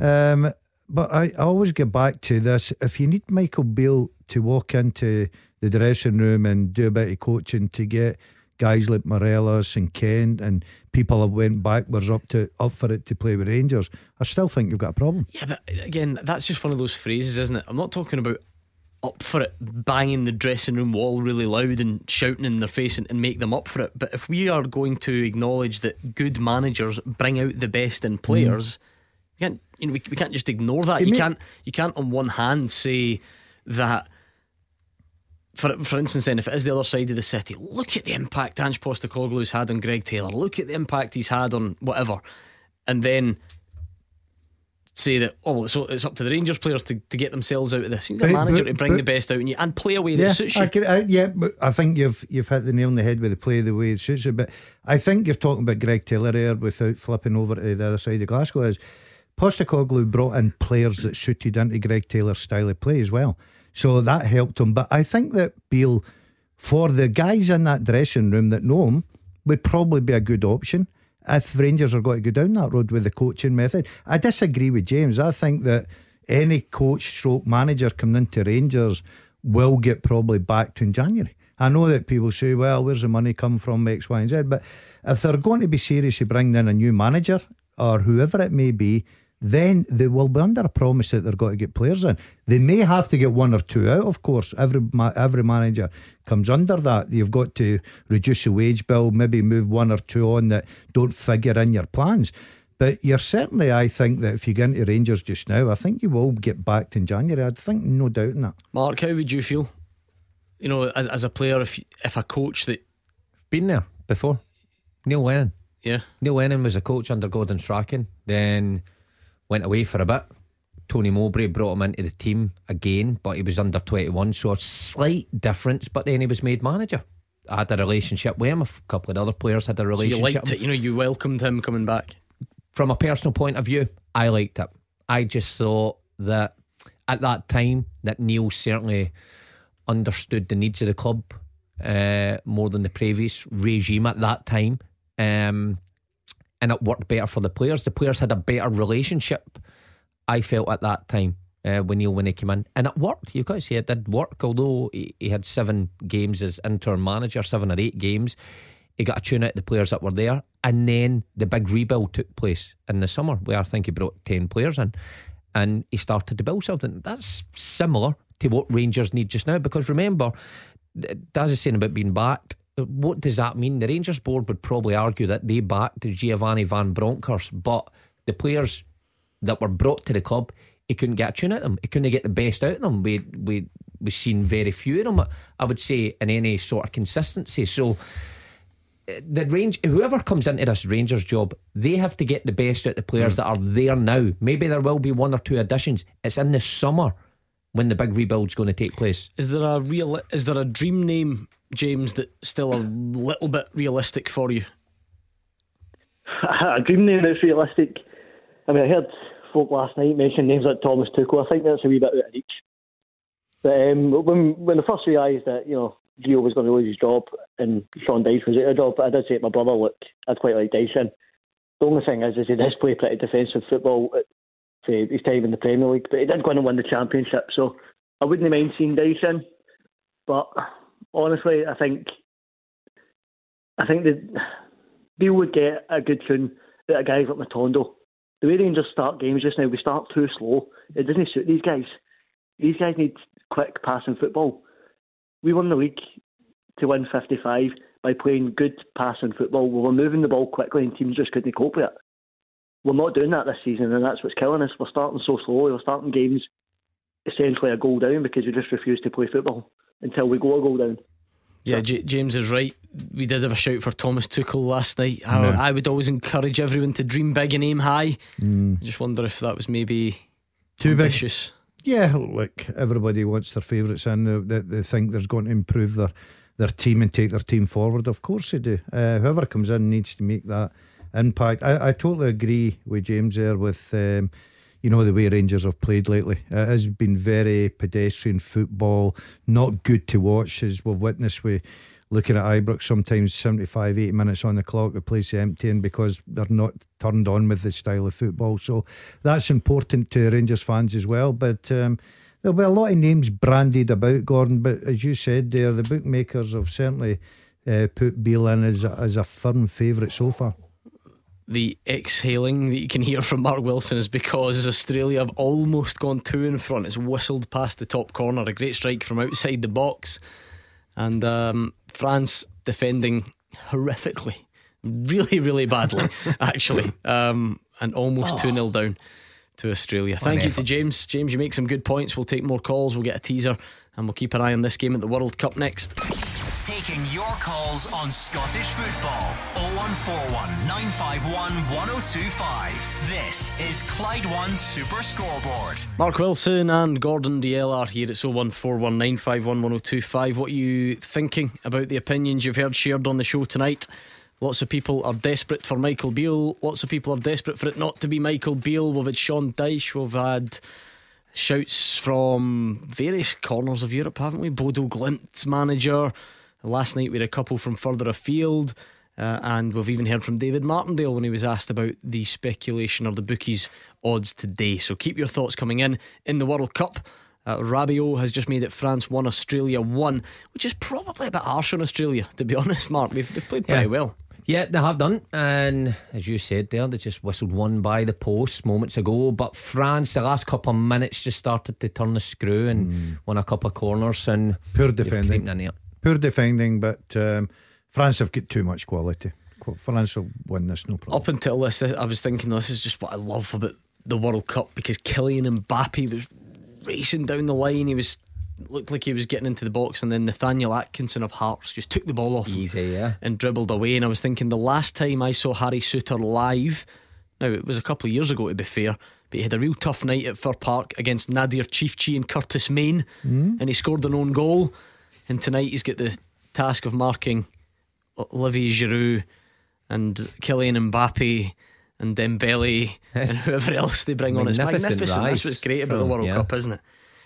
Speaker 3: Um, but I, I always get back to this. If you need Michael Beale to walk into the dressing room and do a bit of coaching to get guys like Morelos and Kent and people have went backwards up to up for it to play with Rangers, I still think you've got a problem.
Speaker 1: Yeah, but again, that's just one of those phrases, isn't it? I'm not talking about up for it, banging the dressing room wall really loud and shouting in their face and, and make them up for it. But if we are going to acknowledge that good managers bring out the best in players, mm. we can't you know we, we can't just ignore that.
Speaker 3: It
Speaker 1: You
Speaker 3: may-
Speaker 1: can't you can't on one hand say that. For, for instance, then if it is the other side of the city, look at the impact Ange Postecoglou's had on Greg Taylor. Look at the impact he's had on whatever, and then say that oh well, so it's up to the Rangers players to, to get themselves out of this. You need a manager
Speaker 3: but-
Speaker 1: to bring
Speaker 3: but-
Speaker 1: the best out in you and play a way that
Speaker 3: Yeah,
Speaker 1: suits you.
Speaker 3: I can, I, yeah, but I think you've you've hit the nail on the head with the play the way it suits you. But I think you're talking about Greg Taylor here without flipping over to the other side of Glasgow. Is Postecoglou brought in players that suited into Greg Taylor's style of play as well, so that helped him. But I think that Beale, for the guys in that dressing room that know him, would probably be a good option. If Rangers are going to go down that road with the coaching method, I disagree with James. I think that any coach stroke manager coming into Rangers will get probably backed in January. I know that people say, well, where's the money come from, X, Y, and Z. But if they're going to be serious to bring in a new manager or whoever it may be, then they will be under a promise that they're going to get players in. They may have to get one or two out, of course. Every ma- every manager comes under that. You've got to reduce the wage bill, maybe move one or two on that don't figure in your plans. But you're certainly, I think that if you get into Rangers just now, I think you will get backed in January. I'd think no doubt in that.
Speaker 1: Mark, how would you feel? You know, as, as a player, if if a coach that
Speaker 2: been there before, Neil Lennon.
Speaker 1: Yeah,
Speaker 2: Neil Lennon was a coach under Gordon Strachan. Then went away for a bit. Tony Mowbray brought him into the team again, but he was under 21, so a slight difference. But then he was made manager. I had a relationship with him. A couple of other players had a relationship.
Speaker 1: So you liked it, you know, you welcomed him coming back.
Speaker 2: From a personal point of view, I liked it. I just thought that at that time that Neil certainly understood the needs of the club uh, more than the previous regime at that time. Um, and it worked better for the players. The players had a better relationship, I felt, at that time uh, when Neil when he came in. And it worked. You've got to say it did work, although he, he had seven games as interim manager, seven or eight games. He got a tune out the players that were there. And then the big rebuild took place in the summer, where I think he brought 10 players in. And he started to build something. That's similar to what Rangers need just now. Because remember, Daz is saying about being backed what does that mean? The Rangers board would probably argue that they backed Giovanni Van Bronckhorst, but the players that were brought to the club, he couldn't get a tune at them. He couldn't get the best out of them. We we we've seen very few of them. I would say in any sort of consistency. So eh, the range, whoever comes into this Rangers job, they have to get the best out of the players mm. that are there now. Maybe there will be one or two additions. It's in the summer when the big rebuild's going to take place.
Speaker 1: Is there a real? Is there a dream name James, that's still a little bit realistic for you?
Speaker 5: A dream name that's realistic. I mean, I heard folk last night mention names like Thomas Tuchel. I think that's a wee bit out of reach. But um, when when I first realised that you know Gio was going to lose his job and Sean Dyche was out of job, I did say to my brother, "Look, I'd quite like Dyche in." The only thing is, is he does play pretty defensive football for his time in the Premier League, but he did go on and win the championship, so I wouldn't mind seeing Dyche in. But honestly, I think I think that Beale would get a good tune out of guys like Matondo. The way Rangers start games just now, we start too slow. It doesn't suit these guys. These guys need quick passing football. We won the league to win 55 by playing good passing football. We were moving the ball quickly and teams just couldn't cope with it. We're not doing that this season, and that's what's killing us. We're starting so slow. We're starting games essentially a goal down because we just refuse to play football until we go a goal down.
Speaker 1: Yeah, J- James is right. We did have a shout for Thomas Tuchel last night. I, I would always encourage everyone to dream big and aim high. Mm. I just wonder if that was maybe too ambitious.
Speaker 3: Big. Yeah, look, everybody wants their favourites in. They, they think they're going to improve their, their team and take their team forward. Of course they do. Uh, whoever comes in needs to make that impact. I, I totally agree with James there with. Um, you know the way Rangers have played lately. It has been very pedestrian football, not good to watch as we've witnessed with looking at Ibrox sometimes 75, 80 minutes on the clock, the place is emptying because they're not turned on with the style of football. So that's important to Rangers fans as well. But um, there'll be a lot of names branded about Gordon. But as you said there, the bookmakers have certainly uh, put Beale in as a, as a firm favourite so far
Speaker 1: the exhaling that you can hear from Mark Wilson is because Australia have almost gone two in front. It's whistled past the top corner, a great strike from outside the box, and um, France defending horrifically, really, really badly, actually, um, and almost 2 oh. 0 down to Australia. Thank you to James. James, you make some good points. We'll take more calls, we'll get a teaser, and we'll keep an eye on this game at the World Cup next.
Speaker 6: Taking your calls on Scottish football. 0141 951 1025. This is Clyde One Super Scoreboard.
Speaker 1: Mark Wilson and Gordon Dalziel are here. It's 0141 951 1025. What are you thinking about the opinions you've heard shared on the show tonight? Lots of people are desperate for Michael Beale. Lots of people are desperate for it not to be Michael Beale. We've had Sean Dyche. We've had shouts from various corners of Europe, haven't we? Bodo Glimt manager. Last night we had a couple from further afield. Uh, and we've even heard from David Martindale when he was asked about the speculation or the bookies odds today. So keep your thoughts coming in in the World Cup. Uh, Rabiot has just made it France 1, Australia 1, which is probably a bit harsh on Australia, to be honest, Mark. They've, they've played pretty yeah. well.
Speaker 2: Yeah, they have done. And as you said there, they just whistled one by the post moments ago. But France, the last couple of minutes, just started to turn the screw and won a couple of corners. And
Speaker 3: Poor defending.
Speaker 2: in there.
Speaker 3: Poor defending, but um, France have got too much quality. France will win this, no problem.
Speaker 1: Up until this, this- I was thinking this is just what I love about the World Cup because Kylian Mbappe was racing down the line. He was looked like he was getting into the box, and then Nathaniel Atkinson of Hearts just took the ball off him
Speaker 2: Easy, yeah.
Speaker 1: and dribbled away. And I was thinking the last time I saw Harry Souttar live, now it was a couple of years ago to be fair, but he had a real tough night at Fir Park against Nadir Çiftçi and Curtis Main, mm. and he scored an own goal. And tonight he's got the task of marking Olivier Giroud and Kylian Mbappe and Dembele and whoever else they bring on. It's
Speaker 2: Magnificent
Speaker 1: magnificent. That's what's great about the World
Speaker 2: yeah.
Speaker 1: Cup, isn't it?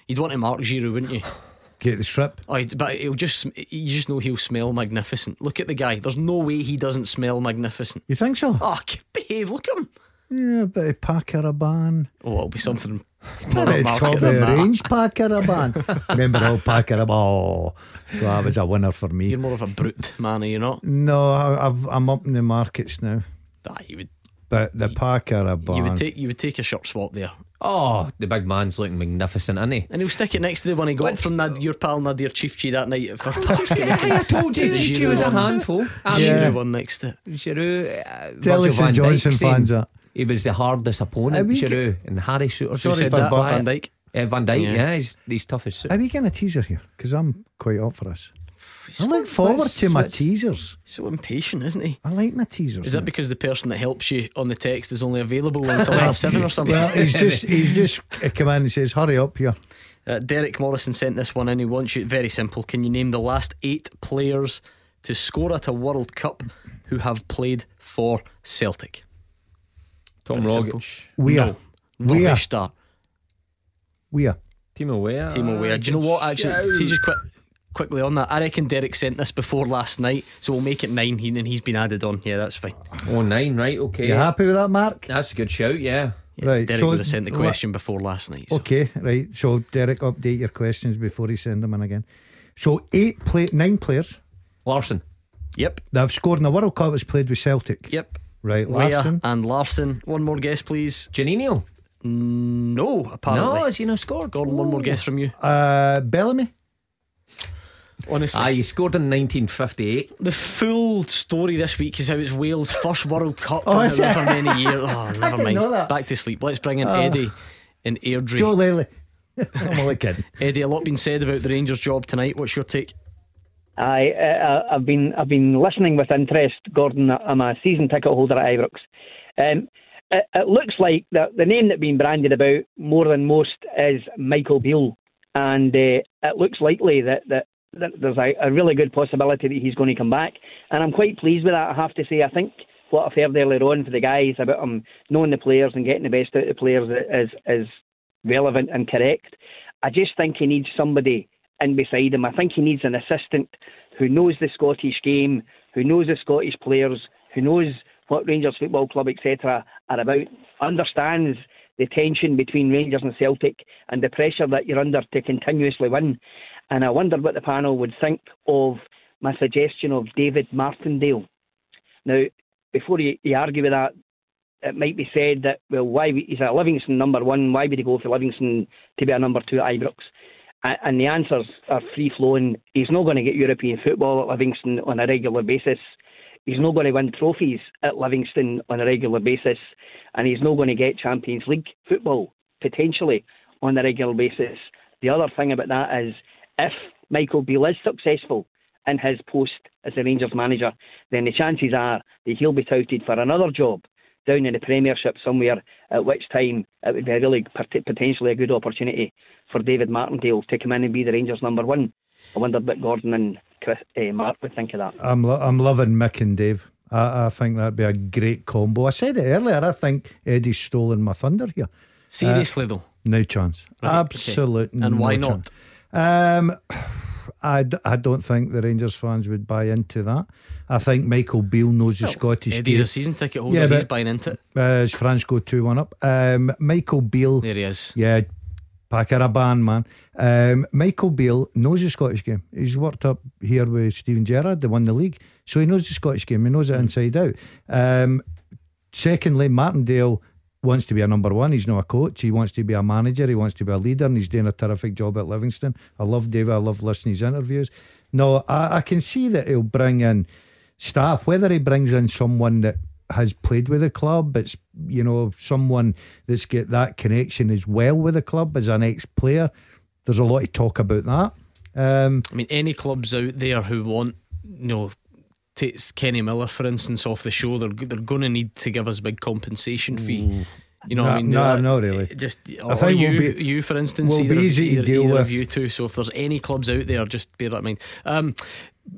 Speaker 1: You'd want to mark Giroud, wouldn't you?
Speaker 3: Get the strip.
Speaker 1: Oh, but he'll just you just know he'll smell magnificent. Look at the guy. There's no way he doesn't smell magnificent.
Speaker 3: You think so?
Speaker 1: Oh, behave. Look at him.
Speaker 3: Yeah, a bit of Paco Rabanne.
Speaker 1: Oh, it'll be something.
Speaker 3: Top
Speaker 1: more
Speaker 3: of
Speaker 1: market
Speaker 3: the range Paco Rabanne. Remember old Paco Rabanne? Oh, that was a winner for me.
Speaker 1: You're more of a brute man, are you not?
Speaker 3: No, I, I've, I'm up in the markets now.
Speaker 1: Ah, you would.
Speaker 3: But the Paco Rabanne.
Speaker 1: You would take. You would take a short swap there,
Speaker 2: Oh, the big man's looking magnificent, isn't he?
Speaker 1: and he'll stick it next to the one he got
Speaker 2: What?
Speaker 1: from Nad, your pal Nadir Çiftçi that night at Fir Park.
Speaker 2: I told you,
Speaker 1: The
Speaker 2: Chichi was a
Speaker 1: one.
Speaker 2: handful.
Speaker 1: The
Speaker 3: Yeah.
Speaker 1: Giroud one next to it.
Speaker 2: Giroud, uh,
Speaker 3: Tell
Speaker 2: Virgil
Speaker 3: us St
Speaker 2: van
Speaker 3: Johnson fans that.
Speaker 2: He was the hardest opponent,
Speaker 3: Are we
Speaker 2: Giroud, and Harry Souttar.
Speaker 1: Who
Speaker 3: Sorry
Speaker 1: said
Speaker 3: for
Speaker 1: that?
Speaker 3: Bob.
Speaker 1: Van Dijk.
Speaker 2: Uh, Van Dijk,
Speaker 1: Yeah.
Speaker 2: yeah, he's, he's tough as soup.
Speaker 3: Are we getting a teaser here? Because I'm quite up for this. I look forward to my teasers.
Speaker 1: So impatient, isn't he?
Speaker 3: I like my teasers.
Speaker 1: Is that
Speaker 3: now.
Speaker 1: because the person that helps you on the text is only available until half seven or something?
Speaker 3: Well, he's just he's just uh, come in and says, "Hurry up here."
Speaker 1: Uh, Derek Morrison sent this one in. He wants you very simple. Can you name the last eight players to score at a World Cup who have played for Celtic?
Speaker 2: Tom
Speaker 1: Very simple.
Speaker 2: Rogic,
Speaker 3: We are,
Speaker 1: No.
Speaker 3: We are.
Speaker 1: Rubbish start.
Speaker 3: we are.
Speaker 2: Timo Weah.
Speaker 1: Timo Weah. Do you know what? Actually, see just quick, quickly on that. I reckon Derek sent this before last night, so we'll make it nine. He, and he's been added on. Yeah, that's fine.
Speaker 2: Oh, nine, right, okay.
Speaker 3: You happy with that, Mark?
Speaker 2: That's a good shout, yeah.
Speaker 1: Yeah,
Speaker 3: Right,
Speaker 1: Derek
Speaker 3: so
Speaker 1: would have sent the question before last night. so-
Speaker 3: Okay, right. So Derek, update your questions before you send them in again. So eight play, nine players
Speaker 2: Larsson.
Speaker 1: Yep.
Speaker 3: They've scored in the World Cup has played with Celtic.
Speaker 1: Yep.
Speaker 3: Right,
Speaker 1: Weah
Speaker 3: Larsson.
Speaker 1: and Larsson. One more guess, please.
Speaker 2: Janino.
Speaker 1: No, apparently.
Speaker 2: No, has he not scored?
Speaker 1: Gordon, one more guess from you.
Speaker 3: Uh, Bellamy.
Speaker 1: Honestly,
Speaker 2: Ah, he scored in 1958.
Speaker 1: the full story this week is how it's Wales' first World Cup
Speaker 3: Oh,
Speaker 1: in
Speaker 3: is it?
Speaker 1: however many years. Oh, never
Speaker 3: didn't
Speaker 1: mind.
Speaker 3: know that.
Speaker 1: Back to sleep. Let's bring in
Speaker 3: Oh.
Speaker 1: Eddie and Airdrie.
Speaker 3: Joe Lely. I'm only kidding.
Speaker 1: Eddie, a lot been said about the Rangers' job tonight. What's your take?
Speaker 12: I, uh, I've been I've been listening with interest, Gordon. I'm a season ticket holder at Ibrox. Um, it, it looks like the, the name that's been branded about more than most is Michael Beale, and uh, it looks likely that, that, that there's a, a really good possibility that he's going to come back. And I'm quite pleased with that. I have to say, I think what I've heard earlier on for the guys about him knowing the players and getting the best out of the players is is relevant and correct. I just think he needs somebody in beside him. I think he needs an assistant who knows the Scottish game, who knows the Scottish players, who knows what Rangers Football Club, etc., are about, understands the tension between Rangers and Celtic and the pressure that you're under to continuously win. And I wondered what the panel would think of my suggestion of David Martindale. Now, before you, you argue with that, it might be said that, well, why is a Livingston number one, why would he go for Livingston to be a number two at Ibrox? And the answers are free flowing. He's not going to get European football at Livingston on a regular basis. He's not going to win trophies at Livingston on a regular basis. And he's not going to get Champions League football, potentially, on a regular basis. The other thing about that is if Michael Beale is successful in his post as the Rangers manager, then the chances are that he'll be touted for another job down in the Premiership somewhere, at which time it would be a really potentially a good opportunity for David Martindale to come in and be the Rangers number one. I wonder what Gordon and Chris, uh, Mark would think of that.
Speaker 3: I'm lo- I'm loving Mick and Dave. I, I think that'd be a great combo. I said it earlier. I think Eddie's stolen my thunder here.
Speaker 1: Seriously, though.
Speaker 3: No chance.
Speaker 1: Right, okay.
Speaker 3: Absolute.
Speaker 1: And why not?
Speaker 3: chance. Um, I, d- I don't think the Rangers fans would buy into that. I think Michael Beale knows the Scottish
Speaker 1: Eddie's
Speaker 3: game.
Speaker 1: a season ticket holder.
Speaker 3: Yeah,
Speaker 1: He's
Speaker 3: but-
Speaker 1: buying into it.
Speaker 3: Uh, as France go 2 1 up. Um, Michael Beale.
Speaker 1: There he is.
Speaker 3: Yeah, band, man. Um, Michael Beale knows the Scottish game. He's worked up here with Steven Gerrard, they won the league. So he knows the Scottish game, he knows it inside out. Um, secondly, Martindale wants to be a number one. He's not a coach. He wants to be a manager. He wants to be a leader, and he's doing a terrific job at Livingston. I love David. I love listening to his interviews. No, I, I can see that he'll bring in staff. Whether he brings in someone that has played with the club, it's you know someone that's got that connection as well with the club as an ex-player. There's a lot of talk about that. Um,
Speaker 1: I mean, any clubs out there who want, you know, takes Kenny Miller for instance off the show, they're they're going to need to give us a big compensation fee. You know, what I mean,
Speaker 3: no, not really.
Speaker 1: Just
Speaker 3: I think
Speaker 1: you,
Speaker 3: we'll be-
Speaker 1: you for instance,
Speaker 3: we'll be
Speaker 1: either, of-
Speaker 3: easy to deal
Speaker 1: either
Speaker 3: with.
Speaker 1: you two. So if there's any clubs out there, just bear that in mind. Um,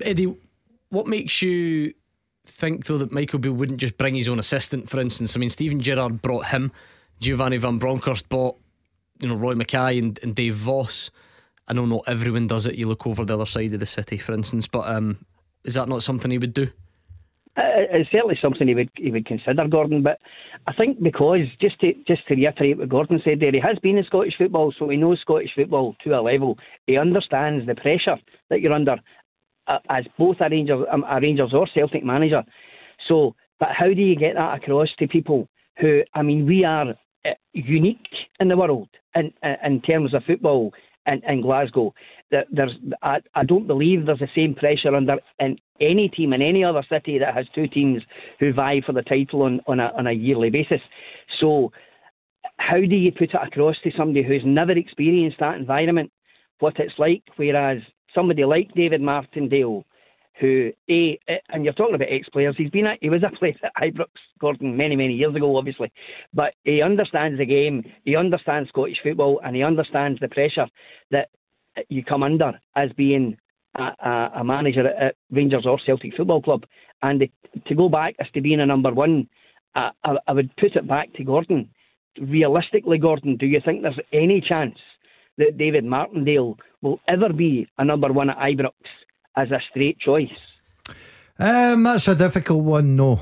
Speaker 1: Eddie, what makes you think though that Michael Beale wouldn't just bring his own assistant? For instance, I mean, Steven Gerrard brought him, Giovanni Van Bronckhorst bought, you know, Roy Makaay and, and Dave Vos. I know not everyone does it. You look over the other side of the city, for instance, but um, is that not something he would do?
Speaker 12: Uh, it's certainly something he would he would consider, Gordon. But I think because just to just to reiterate what Gordon said there, he has been in Scottish football, so he knows Scottish football to a level. He understands the pressure that you're under uh, as both a Rangers um, a Rangers or Celtic manager. So, but how do you get that across to people who? I mean, we are uh, unique in the world in in- in terms of football in, in Glasgow. There's, I, I don't believe there's the same pressure under in any team in any other city that has two teams who vie for the title on, on a on a yearly basis. So, how do you put it across to somebody who's never experienced that environment, what it's like? Whereas somebody like David Martindale, who a and you're talking about ex-players, he's been a, he was a player at Ibrox, Gordon, many many years ago, obviously, but he understands the game, he understands Scottish football, and he understands the pressure that you come under as being a, a, manager at, at Rangers or Celtic Football Club. And to go back as to being a number one, I, I, I would put it back to Gordon. Realistically, Gordon, do you think there's any chance that David Martindale will ever be a number one at Ibrox as a straight choice?
Speaker 3: um, that's a difficult one. No,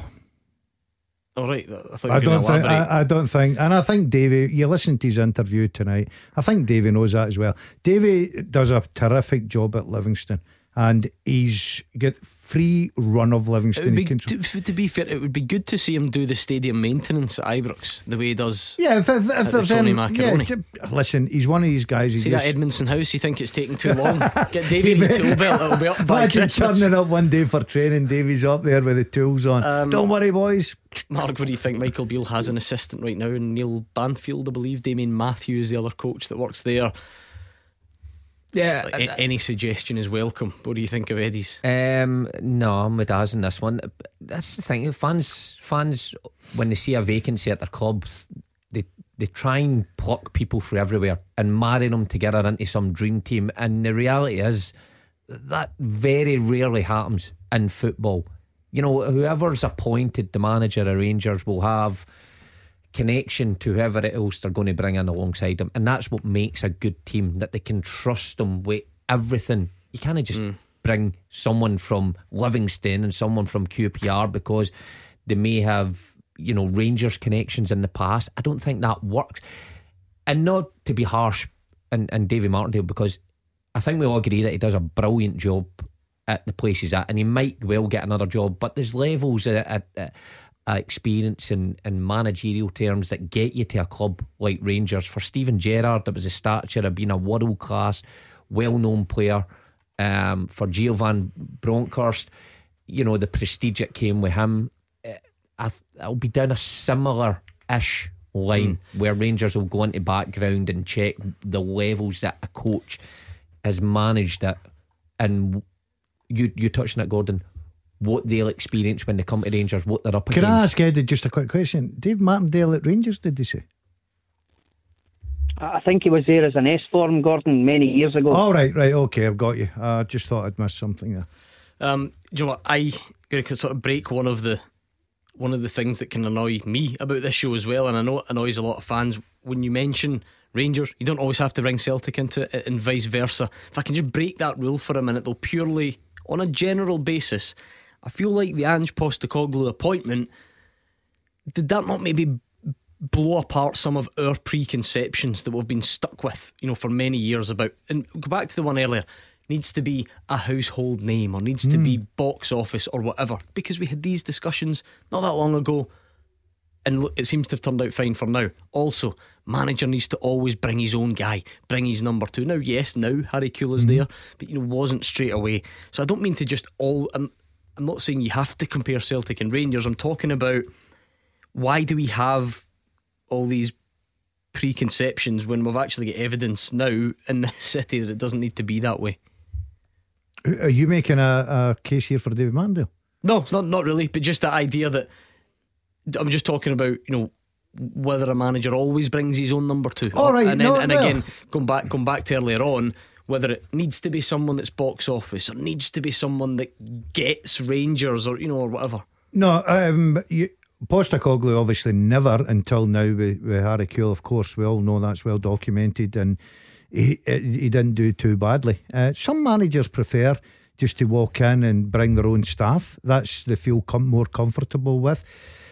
Speaker 1: All right, I
Speaker 3: I don't think. I, I don't think, and I think Davey. You listen to his interview tonight. I think Davey knows that as well. Davey does a terrific job at Livingston, and he's got free run of Livingston.
Speaker 1: be, to, to be fair, it would be good to see him do the stadium maintenance at Ibrox the way he does.
Speaker 3: yeah, if, if, if there's any,
Speaker 1: Macaroni.
Speaker 3: yeah, listen, he's one of these guys. He
Speaker 1: See
Speaker 3: just,
Speaker 1: that Edmiston house? You think it's taking too long? Get Davey in his tool belt. It'll be up by
Speaker 3: Imagine
Speaker 1: Christmas.
Speaker 3: turning up one day for training. Davey's up there with the tools on.
Speaker 1: Um,
Speaker 3: Don't worry, boys.
Speaker 1: Mark, what do you think? Michael Beale has an assistant right now, and Neil Banfield, I believe. Damien Matthews, the other coach that works there.
Speaker 2: Yeah,
Speaker 1: Like, a- any suggestion is welcome. What do you think of Eddie's?
Speaker 2: Um, no, I'm with Daz in this one. That's the thing. Fans, fans, when they see a vacancy at their club, they they try and pluck people from everywhere and marry them together into some dream team. And the reality is that very rarely happens in football. You know, whoever's appointed the manager of Rangers will have connection to whoever else they're going to bring in alongside them, and that's what makes a good team. That they can trust them with everything. You can't just mm. bring someone from Livingston and someone from QPR because they may have you know Rangers connections in the past. I don't think that works. And not to be harsh and and Davy Martindale because I think we all agree that he does a brilliant job at the place he's at, and he might well get another job. But there's levels at, at, at experience and, and managerial terms that get you to a club like Rangers. For Steven Gerrard, there was a stature of being a world class, well known player. Um, for Giovan Bronkhorst, you know the prestige that came with him. eh, I it'll be down a similar ish line where Rangers will go into background and check the levels that a coach has managed it, and you you touched on it, Gordon. What they'll experience when they come to Rangers, what they're up against.
Speaker 3: Can I ask Eddie just a quick question? Dave Martindale at Rangers, did they say?
Speaker 12: I I think he was there as an S form, Gordon, many years ago.
Speaker 3: All right, right, okay, I've got you. I just thought I'd missed something there.
Speaker 1: Um, do you know what? I going to sort of break one of the one of the things that can annoy me about this show as well, and I know it annoys a lot of fans when you mention Rangers. You don't always have to bring Celtic into it, and vice versa. If I can just break that rule for a minute, though, purely on a general basis, I feel like the Ange Postecoglou appointment did that not maybe blow apart some of our preconceptions that we've been stuck with, you know, for many years about. And go back to the one earlier. Needs to be a household name or needs to be hmm. box office or whatever. Because we had these discussions not that long ago and look, it seems to have turned out fine for now. Also, manager needs to always bring his own guy, bring his number two. Now, yes, now Harry Kewell's hmm. there, but you know wasn't straight away. So I don't mean to just all. I'm, I'm not saying you have to compare Celtic and Rangers. I'm talking about why do we have all these preconceptions when we've actually got evidence now in the city that it doesn't need to be that way.
Speaker 3: Are you making a, a case here for David Mandel?
Speaker 1: No, not not really, but just that idea that I'm just talking about, you know, whether a manager always brings his own number two.
Speaker 3: All right,
Speaker 1: and then,
Speaker 3: no,
Speaker 1: and
Speaker 3: well-
Speaker 1: again, going back going back to earlier on, whether it needs to be someone that's box office or needs to be someone that gets Rangers or you know or whatever.
Speaker 3: No, um, Postecoglou obviously never until now with, with Harry Kewell. Of course, we all know that's well documented, and he he didn't do too badly. Uh, some managers prefer just to walk in and bring their own staff. That's they feel com- more comfortable with.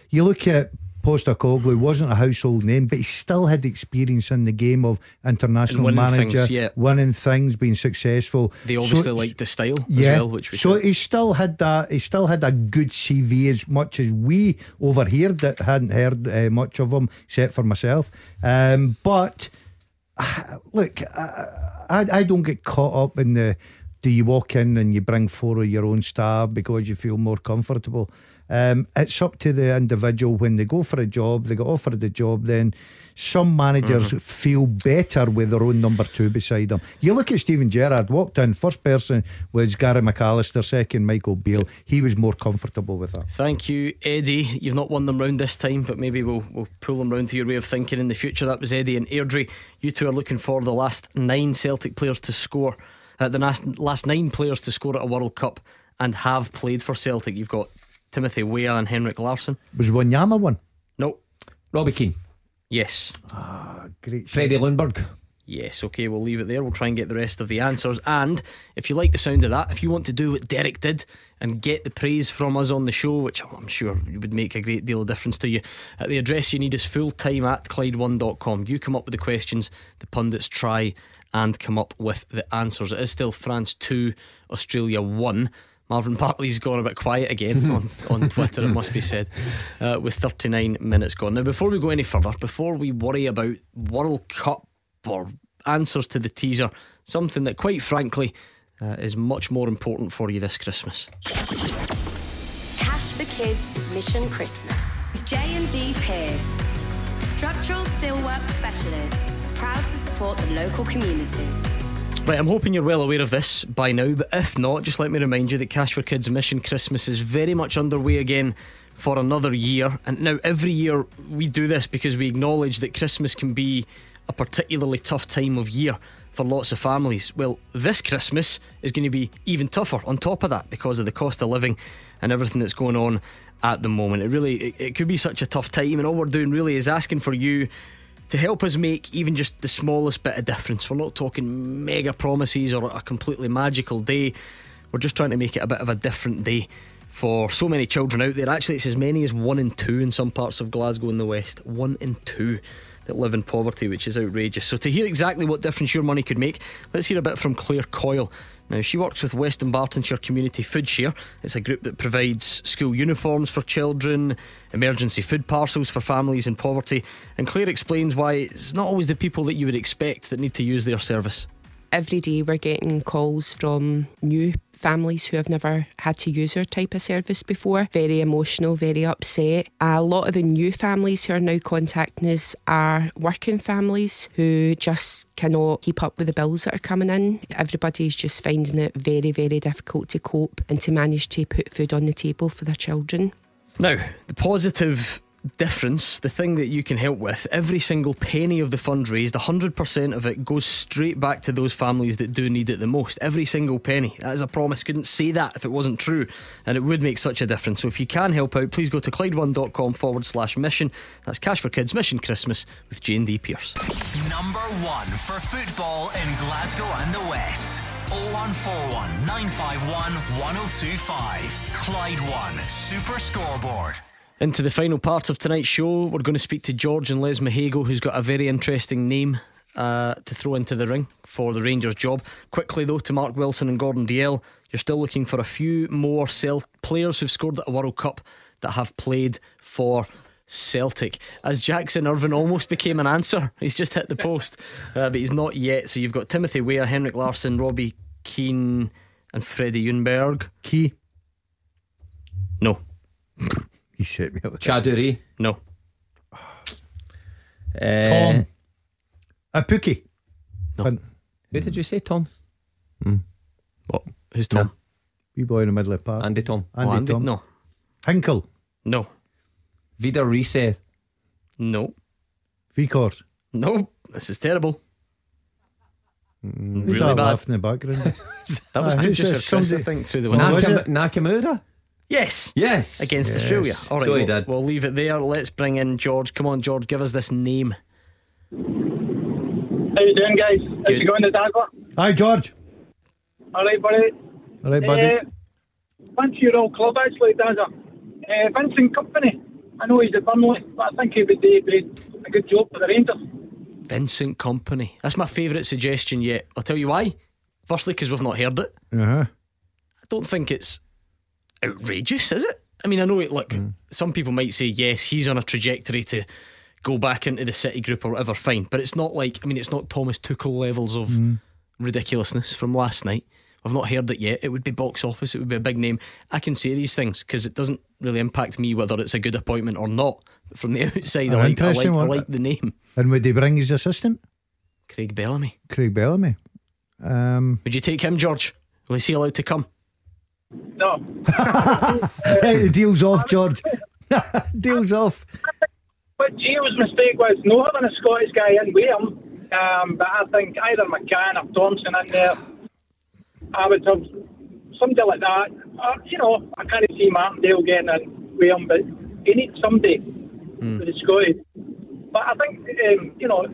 Speaker 3: You look at Postecoglou wasn't a household name, but he still had experience in the game of international
Speaker 1: winning
Speaker 3: manager,
Speaker 1: things, yeah.
Speaker 3: winning things, being successful.
Speaker 1: They obviously
Speaker 3: So-
Speaker 1: like the style
Speaker 3: yeah.
Speaker 1: as well, which we
Speaker 3: so he still had that. He still had a good CV as much as we over here that hadn't heard uh, much of him, except for myself. Um, but uh, look, I, I I don't get caught up in the. Do you walk in and you bring four of your own staff because you feel more comfortable? Um, it's up to the individual when they go for a job, they get offered the job. Then some managers
Speaker 1: Mm-hmm.
Speaker 3: feel better with their own number two beside them. You look at Steven Gerrard, walked in, first person was Gary McAllister, second Michael Beale. He was more comfortable with that.
Speaker 1: Thank you, Eddie. You've not won them round this time, but maybe we'll we'll pull them round to your way of thinking in the future. That was Eddie and Airdrie. You two are looking for the last nine Celtic players to score, uh, the last last nine players to score at a World Cup and have played for Celtic. You've got Timothy Weah and Henrik Larsson.
Speaker 3: Was Wanyama one? Yama one?
Speaker 1: No.
Speaker 2: Robbie Keane.
Speaker 1: Yes.
Speaker 3: Ah, Great.
Speaker 2: Freddie Ljungberg.
Speaker 1: Yes, okay, we'll leave it there. We'll try and get the rest of the answers. And if you like the sound of that, if you want to do what Derek did and get the praise from us on the show, which I'm sure would make a great deal of difference to you, at the address you need is fulltime at Clyde1.com. You come up with the questions, the pundits try and come up with the answers. It is still France 2, Australia 1. Marvin Bartley's gone a bit quiet again on, on Twitter, it must be said, uh, with 39 minutes gone. Now, before we go any further, before we worry about World Cup or answers to the teaser, something that, quite frankly, uh, is much more important for you this Christmas.
Speaker 13: Cash for Kids Mission Christmas J&D Pierce. Structural steelwork specialists, proud to support the local community.
Speaker 1: Right, I'm hoping you're well aware of this by now, but if not, just let me remind you that Cash for Kids Mission Christmas is very much underway again for another year. And now, every year we do this because we acknowledge that Christmas can be a particularly tough time of year for lots of families. Well, this Christmas is going to be even tougher on top of that because of the cost of living and everything that's going on at the moment. It really it, it could be such a tough time, and all we're doing really is asking for you to help us make even just the smallest bit of difference. We're not talking mega promises or a completely magical day. We're just trying to make it a bit of a different day for so many children out there. Actually, it's as many as one in two in some parts of Glasgow in the West. One in two that live in poverty, which is outrageous. So, to hear exactly what difference your money could make, let's hear a bit from Claire Coyle. Now, she works with West Dunbartonshire Community Food Share. It's a group that provides school uniforms for children, emergency food parcels for families in poverty. And Claire explains why it's not always the people that you would expect that need to use their service.
Speaker 14: every day we're getting calls from new families who have never had to use our type of service before. Very emotional, very upset. A lot of the new families who are now contacting us are working families who just cannot keep up with the bills that are coming in. Everybody's just finding it very, very difficult to cope and to manage to put food on the table for their children.
Speaker 1: Now, the positive difference, the thing that you can help with, every single penny of the fund raised, 100% of it goes straight back to those families that do need it the most. Every single penny. That is a promise. Couldn't say that if it wasn't true. And it would make such a difference. So if you can help out, please go to Clyde1.com forward slash mission. That's Cash for Kids Mission Christmas with J&D Pierce.
Speaker 6: Number one for football in Glasgow and the West. 0141 951 1025. Clyde One Super Scoreboard.
Speaker 1: Into the final part of tonight's show, we're going to speak to George and Lesmahagow, who's got a very interesting name uh, to throw into the ring for the Rangers job. Quickly, though, to Mark Wilson and Gordon Dalziel, you're still looking for a few more Cel- players who've scored at a World Cup that have played for Celtic. As Jackson Irvine almost became an answer, he's just hit the post, uh, but he's not yet. So you've got Timothy Weah, Henrik Larsson, Robbie Keane, and Freddie Ljungberg.
Speaker 3: Key.
Speaker 1: No.
Speaker 3: He set me up.
Speaker 2: Chaduri.
Speaker 1: No.
Speaker 2: Uh,
Speaker 3: Tom. A Pookie.
Speaker 1: No.
Speaker 2: Who did you say, Tom?
Speaker 1: What? Who's Tom?
Speaker 3: Wee boy in the middle of the park.
Speaker 2: Andy Tom.
Speaker 3: Andy,
Speaker 1: Oh, Andy-
Speaker 3: Tom.
Speaker 1: No.
Speaker 3: Hinkel.
Speaker 1: No.
Speaker 2: Vida Reese.
Speaker 1: No.
Speaker 3: Vicors.
Speaker 1: No. This is terrible.
Speaker 3: Who's
Speaker 1: really
Speaker 3: that
Speaker 1: bad.
Speaker 3: laughing in the background?
Speaker 1: That was
Speaker 3: Ah,
Speaker 1: good,
Speaker 3: who's
Speaker 1: just
Speaker 3: this?
Speaker 1: a Chris, I
Speaker 3: Somebody-
Speaker 1: think, through the window.
Speaker 3: was
Speaker 2: Nakam- Nakamura.
Speaker 1: Yes.
Speaker 2: Yes.
Speaker 1: Against
Speaker 3: Yes.
Speaker 1: Australia. All right,
Speaker 2: So
Speaker 1: we'll,
Speaker 2: did.
Speaker 1: we'll leave it there. Let's bring in George. Come on, George, give us this name.
Speaker 15: How you doing, guys? How's
Speaker 1: Good.
Speaker 15: it going, the Dazzler?
Speaker 3: Hi, George.
Speaker 15: All right, buddy.
Speaker 3: All right, buddy.
Speaker 15: Uh, fancy your old club, actually, Dazzler. Uh, Vincent Kompany. I know he's at Burnley, but I think he would do a good job for the Rangers.
Speaker 1: Vincent Kompany. That's my favourite suggestion yet. I'll tell you why. Firstly, because we've not heard it.
Speaker 3: Uh huh.
Speaker 1: I don't think it's outrageous, is it? I mean, I know it. Look,
Speaker 3: Mm.
Speaker 1: some people might say yes, he's on a trajectory to go back into the City group or whatever. Fine, but it's not like I mean, it's not Thomas Tuchel levels of
Speaker 3: Mm.
Speaker 1: ridiculousness from last night. I've not heard it yet. It would be box office. It would be a big name. I can say these things because it doesn't really impact me whether it's a good appointment or not. But from the outside, I like, I, like, I like the name
Speaker 3: And would he bring his assistant?
Speaker 1: Craig Bellamy.
Speaker 3: Craig Bellamy. Um,
Speaker 1: Would you take him, George? Will he see allowed to come?
Speaker 15: No.
Speaker 3: the deal's off, George. deal's off.
Speaker 15: But Gio's mistake was not having a Scottish guy in with him. Um, but I think either McCann or Thompson in there, I would have somebody like that. Uh, you know, I can't see Martindale getting in with him, but you need somebody with the Scottish. But I think, um, you know,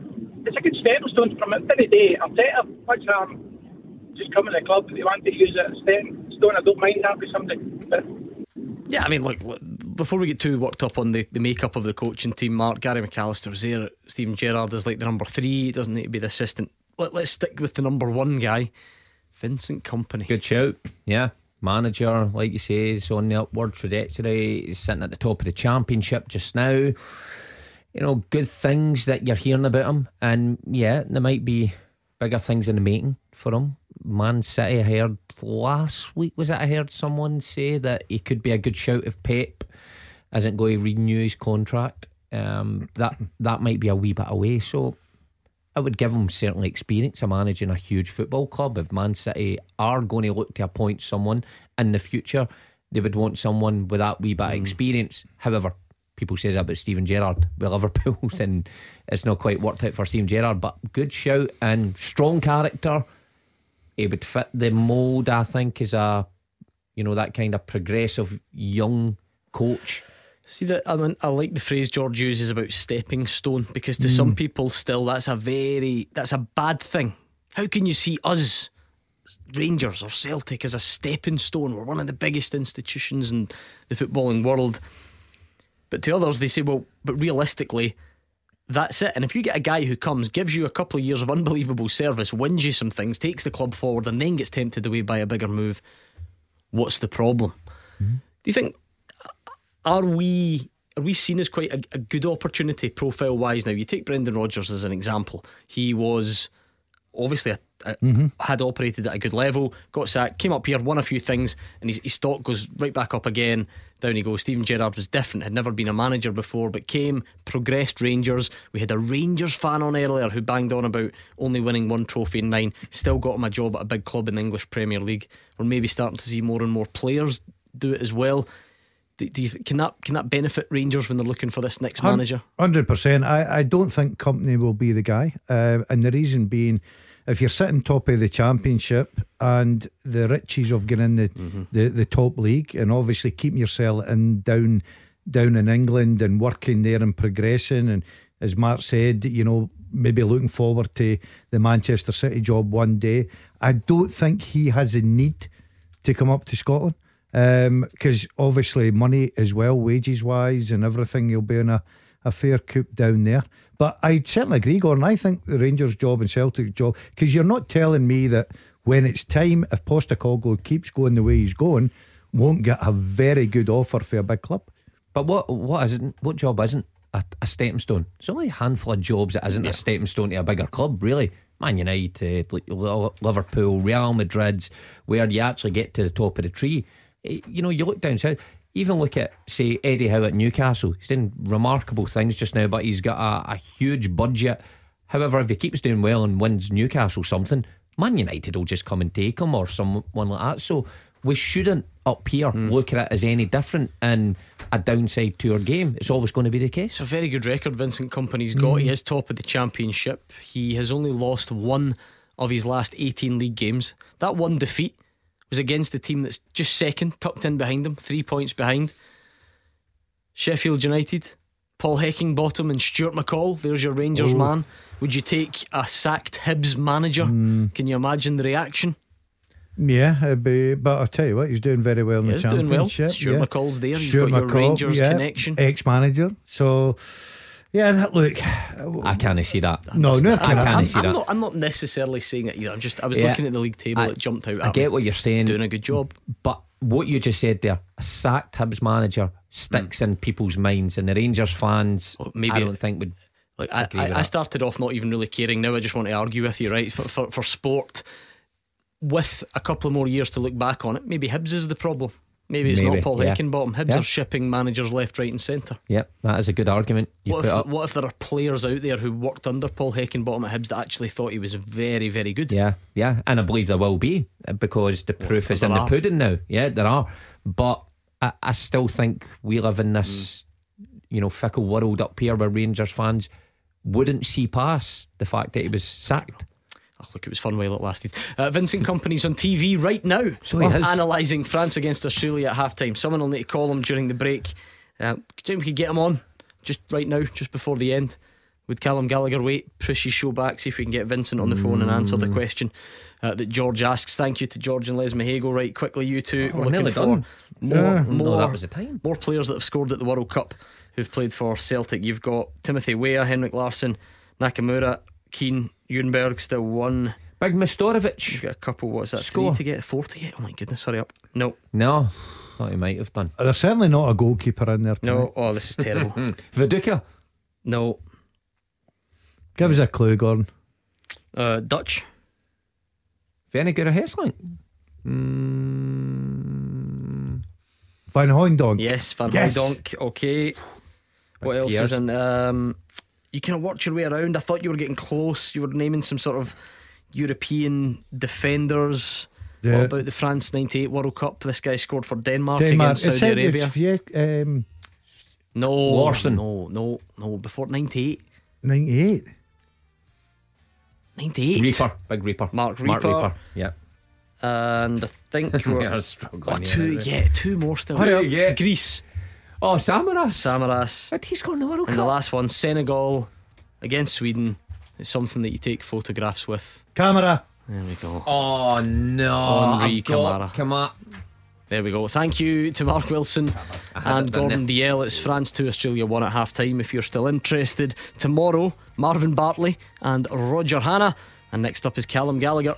Speaker 15: it's a good stepping stone from it. Any day, Arteta, much um, just coming to the club, you want to use it as a stepping stone, I don't mind that with somebody. But
Speaker 1: Yeah, I mean, look, look, before we get too worked up on the, the makeup of the coaching team, Mark, Gary McAllister was there. Steven Gerrard is like the number three. It doesn't need to be the assistant. Let, let's stick with the number one guy, Vincent Kompany.
Speaker 2: Good shout. Yeah. Manager, like you say, is on the upward trajectory. He's sitting at the top of the championship just now. You know, good things that you're hearing about him. And yeah, there might be bigger things in the making for him. Man City, I heard last week, was it? I heard someone say that he could be a good shout if Pep isn't going to renew his contract. Um, that that might be a wee bit away. So I would give him certainly experience of managing a huge football club. If Man City are going to look to appoint someone in the future, they would want someone with that wee bit of experience. However, people say that about Steven Gerrard with Liverpool, and it's not quite worked out for Steven Gerrard. But good shout and strong character. He would fit the mould, I think, as a you know that kind of progressive young coach.
Speaker 1: See that I mean, I like the phrase George uses about stepping stone because to some
Speaker 2: Mm.
Speaker 1: people still that's a very that's a bad thing. How can you see us Rangers or Celtic as a stepping stone? We're one of the biggest institutions in the footballing world. But to others they say, well, but realistically, that's it. And if you get a guy who comes, gives you a couple of years of unbelievable service, wins you some things, takes the club forward, and then gets tempted away by a bigger move, what's the problem? Mm-hmm. Do you think are we are we seen as quite a, a good opportunity profile wise now? You take Brendan Rodgers as an example. He was obviously a, a, mm-hmm. had operated at a good level, got sacked, came up here, won a few things, and his, his stock goes right back up again. Down he goes. Steven Gerrard was different, had never been a manager before, but came, progressed Rangers. We had a Rangers fan on earlier who banged on about only winning one trophy in nine, still got him a job at a big club in the English Premier League. We're maybe starting to see more and more players do it as well. Do, do you th- can that can that benefit Rangers when they're looking for this next manager?
Speaker 3: Hundred percent. I, I don't think Kompany will be the guy, uh, and the reason being, if you're sitting top of the championship and the riches of getting in the, mm-hmm. the the top league, and obviously keeping yourself in down down in England and working there and progressing, and as Mark said, you know maybe looking forward to the Manchester City job one day. I don't think he has a need to come up to Scotland. Um, because obviously, money as well, wages wise and everything, you'll be in a, a fair coup down there. But I certainly agree, Gordon. I think the Rangers' job and Celtic job, because you're not telling me that when it's time, if Postecoglou keeps going the way he's going, won't get a very good offer for a big club.
Speaker 2: But what what isn't what job isn't a, a stepping stone? There's only a handful of jobs that isn't a stepping stone to a bigger club, really. Man United, Liverpool, Real Madrid's, where you actually get to the top of the tree. Eh, You know, you look down south. Even look at say Eddie Howe at Newcastle. He's doing remarkable things just now, but he's got a, a huge budget. However, if he keeps doing well and wins Newcastle something, Man United will just come and take him or someone like that. So we shouldn't up here look at it as any different in a downside to our game. It's always going to be the case.
Speaker 1: It's a very good record Vincent Kompany's got.
Speaker 2: Mm.
Speaker 1: He is top of the championship. He has only lost one of his last 18 league games. That one defeat was against the team that's just second, tucked in behind him, three points behind. Sheffield United, Paul Heckingbottom and Stuart McCall. There's your Rangers
Speaker 3: Oh.
Speaker 1: man. Would you take a sacked Hibs manager?
Speaker 3: Mm.
Speaker 1: Can you imagine the reaction?
Speaker 3: Yeah, it'd be, but I'll tell you what, he's doing very well in
Speaker 1: He
Speaker 3: the
Speaker 1: is doing well. Stuart
Speaker 3: yeah.
Speaker 1: McCall's there. He's
Speaker 3: Stuart
Speaker 1: got your Rangers
Speaker 3: yeah,
Speaker 1: connection.
Speaker 3: ex-manager. So, yeah, that look.
Speaker 2: Uh, I can't see that.
Speaker 3: No, no,
Speaker 1: I,
Speaker 3: can I?
Speaker 1: am
Speaker 2: can't see
Speaker 1: I'm
Speaker 2: that.
Speaker 1: not, I'm not necessarily saying it either. I'm just I was
Speaker 2: Yeah.
Speaker 1: looking at the league table.
Speaker 2: I-
Speaker 1: it jumped out.
Speaker 2: I get
Speaker 1: me.
Speaker 2: what you're saying.
Speaker 1: Doing a good job.
Speaker 2: But what you just said there, a sacked Hibs manager sticks hmm. in people's minds, and the Rangers fans,
Speaker 1: maybe
Speaker 2: I don't think would.
Speaker 1: Like I,
Speaker 2: agree with
Speaker 1: I, I
Speaker 2: that.
Speaker 1: started off not even really caring. Now I just want to argue with you, right? For, for for sport, with a couple of more years to look back on it, maybe Hibs is the problem. Maybe it's
Speaker 2: Maybe,
Speaker 1: not Paul
Speaker 2: yeah.
Speaker 1: Hibs
Speaker 2: Yeah.
Speaker 1: are shipping managers left, right, and centre.
Speaker 2: Yep, that is a good argument.
Speaker 1: What if, what if there are players out there who worked under Paul Heckingbottom at Hibs that actually thought he was very, very good?
Speaker 2: Yeah, yeah, and I believe there will be uh, because the proof is
Speaker 1: there
Speaker 2: in the pudding now. Yeah, there are, but I, I still think we live in this, you know, fickle world up here where Rangers fans wouldn't see past the fact that he was sacked.
Speaker 1: Look, it was fun while it lasted. Uh, Vincent Kompany's on TV right now,
Speaker 2: So he is.
Speaker 1: analysing France against Australia at half time. Someone will need to call him during the break. Uh, do think we could get him on just right now, just before the end? Would Callum Gallagher wait, push his show back, see if we can get Vincent on the phone and answer the
Speaker 2: Mm.
Speaker 1: question uh, that George asks? Thank you to George and Lesmahagow. Right, quickly, you two.
Speaker 2: Oh,
Speaker 1: We're
Speaker 2: we're
Speaker 1: looking for
Speaker 2: done.
Speaker 1: more,
Speaker 2: Yeah.
Speaker 1: more,
Speaker 2: No, that was the time.
Speaker 1: more players that have scored at the World Cup who've played for Celtic. You've got Timothy Weah, Henrik Larsson, Nakamura, Keane, Ljungberg, still one.
Speaker 2: Big Mistorovic.
Speaker 1: Got a couple, what's that,
Speaker 2: Score.
Speaker 1: three to get, four to get? Oh my goodness, hurry up. No,
Speaker 2: No, thought he might have done.
Speaker 3: There's certainly not a goalkeeper in there. Tonight.
Speaker 1: no, oh, this is terrible.
Speaker 2: Viduka.
Speaker 1: no,
Speaker 3: Give us a clue, Gordon.
Speaker 1: uh, Dutch.
Speaker 2: Very good a hairline.
Speaker 3: Van Hooydonk.
Speaker 1: Yes, Van
Speaker 3: Yes.
Speaker 1: Hooydonk. Okay. What else
Speaker 2: Piers.
Speaker 1: is in? Um, you kind of worked your way around. I thought you were getting close. You were naming some sort of European defenders.
Speaker 3: Yeah.
Speaker 1: What about the France '98 World Cup? This guy scored for Denmark,
Speaker 3: Denmark.
Speaker 1: against
Speaker 3: It's
Speaker 1: Saudi
Speaker 3: it,
Speaker 1: Arabia.
Speaker 3: it's, yeah, um,
Speaker 1: No,
Speaker 2: Larsson.
Speaker 1: No, no, no. Before '98.
Speaker 3: 98.
Speaker 1: 98.
Speaker 2: Rieper. Big Rieper.
Speaker 1: Mark Rieper.
Speaker 2: Mark
Speaker 1: Rieper.
Speaker 2: Rieper. Yeah.
Speaker 1: And I think we're
Speaker 2: You're struggling
Speaker 1: oh,
Speaker 2: here,
Speaker 1: two. Yeah, two more still.
Speaker 2: Hurry up. Yeah.
Speaker 1: Greece,
Speaker 2: Oh, Samaras.
Speaker 1: Samaras,
Speaker 2: But he's got in the World
Speaker 1: and the last one, Senegal against Sweden. It's something that you take photographs with.
Speaker 3: Camera.
Speaker 1: There we go.
Speaker 2: Oh no!
Speaker 1: Henri
Speaker 2: I've
Speaker 1: Camara.
Speaker 2: Come on.
Speaker 1: There we go. Thank you to Mark Wilson and Gordon Dalziel. It's France 2, Australia 1 at half time. If you're still interested, tomorrow, Marvin Bartley and Roger Hanna. And next up is Callum Gallagher.